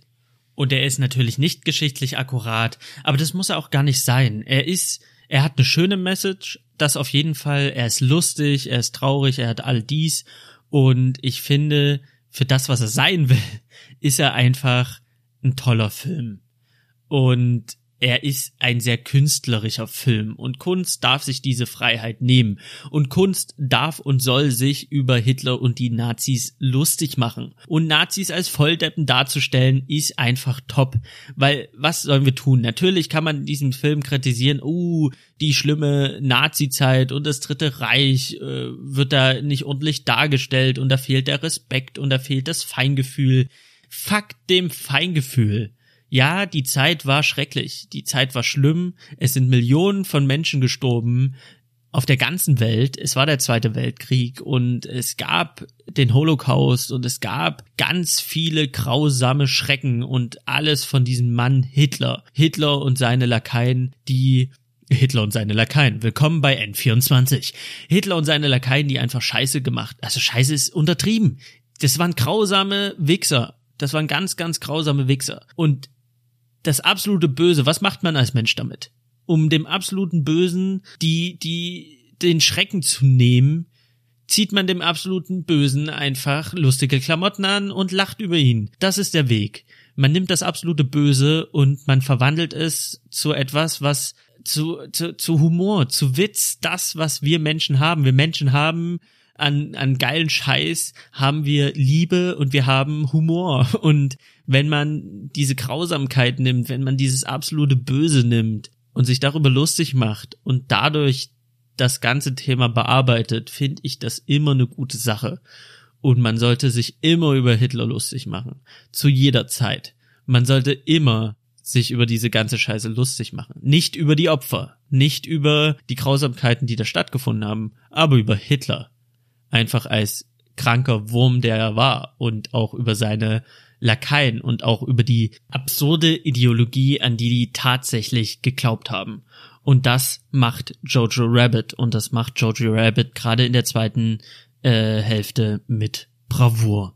und er ist natürlich nicht geschichtlich akkurat, aber das muss er auch gar nicht sein. Er ist, er hat eine schöne Message, das auf jeden Fall. Er ist lustig, er ist traurig, er hat all dies. Und ich finde, für das, was er sein will, ist er einfach ein toller Film. Und er ist ein sehr künstlerischer Film und Kunst darf sich diese Freiheit nehmen und Kunst darf und soll sich über Hitler und die Nazis lustig machen und Nazis als Volldeppen darzustellen ist einfach top, weil was sollen wir tun? Natürlich kann man diesen Film kritisieren, uh, die schlimme Nazi-Zeit und das Dritte Reich äh, wird da nicht ordentlich dargestellt und da fehlt der Respekt und da fehlt das Feingefühl. Fuck dem Feingefühl ja, die Zeit war schrecklich, die Zeit war schlimm, es sind Millionen von Menschen gestorben auf der ganzen Welt. Es war der Zweite Weltkrieg und es gab den Holocaust und es gab ganz viele grausame Schrecken und alles von diesem Mann Hitler. Hitler und seine Lakaien, die Hitler und seine Lakaien. Willkommen bei N24. Hitler und seine Lakaien, die einfach Scheiße gemacht. Also Scheiße ist untertrieben. Das waren grausame Wichser Das waren ganz, ganz grausame Wichser. Und das absolute Böse, was macht man als Mensch damit? Um dem absoluten Bösen die, die, den Schrecken zu nehmen, zieht man dem absoluten Bösen einfach lustige Klamotten an und lacht über ihn. Das ist der Weg. Man nimmt das absolute Böse und man verwandelt es zu etwas, was zu, zu, zu Humor, zu Witz, das, was wir Menschen haben. Wir Menschen haben an, an geilen Scheiß, haben wir Liebe und wir haben Humor. Und wenn man diese Grausamkeit nimmt, wenn man dieses absolute Böse nimmt und sich darüber lustig macht und dadurch das ganze Thema bearbeitet, finde ich das immer eine gute Sache. Und man sollte sich immer über Hitler lustig machen. Zu jeder Zeit. Man sollte immer sich über diese ganze Scheiße lustig machen. Nicht über die Opfer, nicht über die Grausamkeiten, die da stattgefunden haben, aber über Hitler. Einfach als kranker Wurm, der er war und auch über seine Lakaien und auch über die absurde Ideologie, an die die tatsächlich geglaubt haben. Und das macht Jojo Rabbit und das macht Jojo Rabbit gerade in der zweiten äh, Hälfte mit Bravour.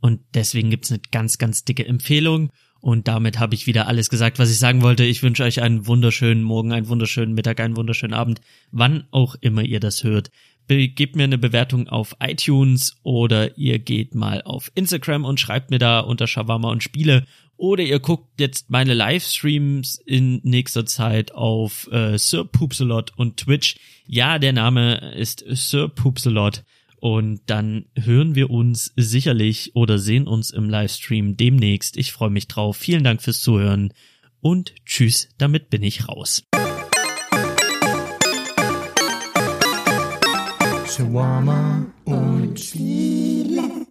Und deswegen gibt's eine ganz, ganz dicke Empfehlung. Und damit habe ich wieder alles gesagt, was ich sagen wollte. Ich wünsche euch einen wunderschönen Morgen, einen wunderschönen Mittag, einen wunderschönen Abend, wann auch immer ihr das hört. Gebt mir eine Bewertung auf iTunes oder ihr geht mal auf Instagram und schreibt mir da unter Shawarma und Spiele oder ihr guckt jetzt meine Livestreams in nächster Zeit auf äh, Sir Poopsalot und Twitch. Ja, der Name ist Sir Poopsalot. Und dann hören wir uns sicherlich oder sehen uns im Livestream demnächst. Ich freue mich drauf. Vielen Dank fürs Zuhören und tschüss, damit bin ich raus. Shawarma und Spiele.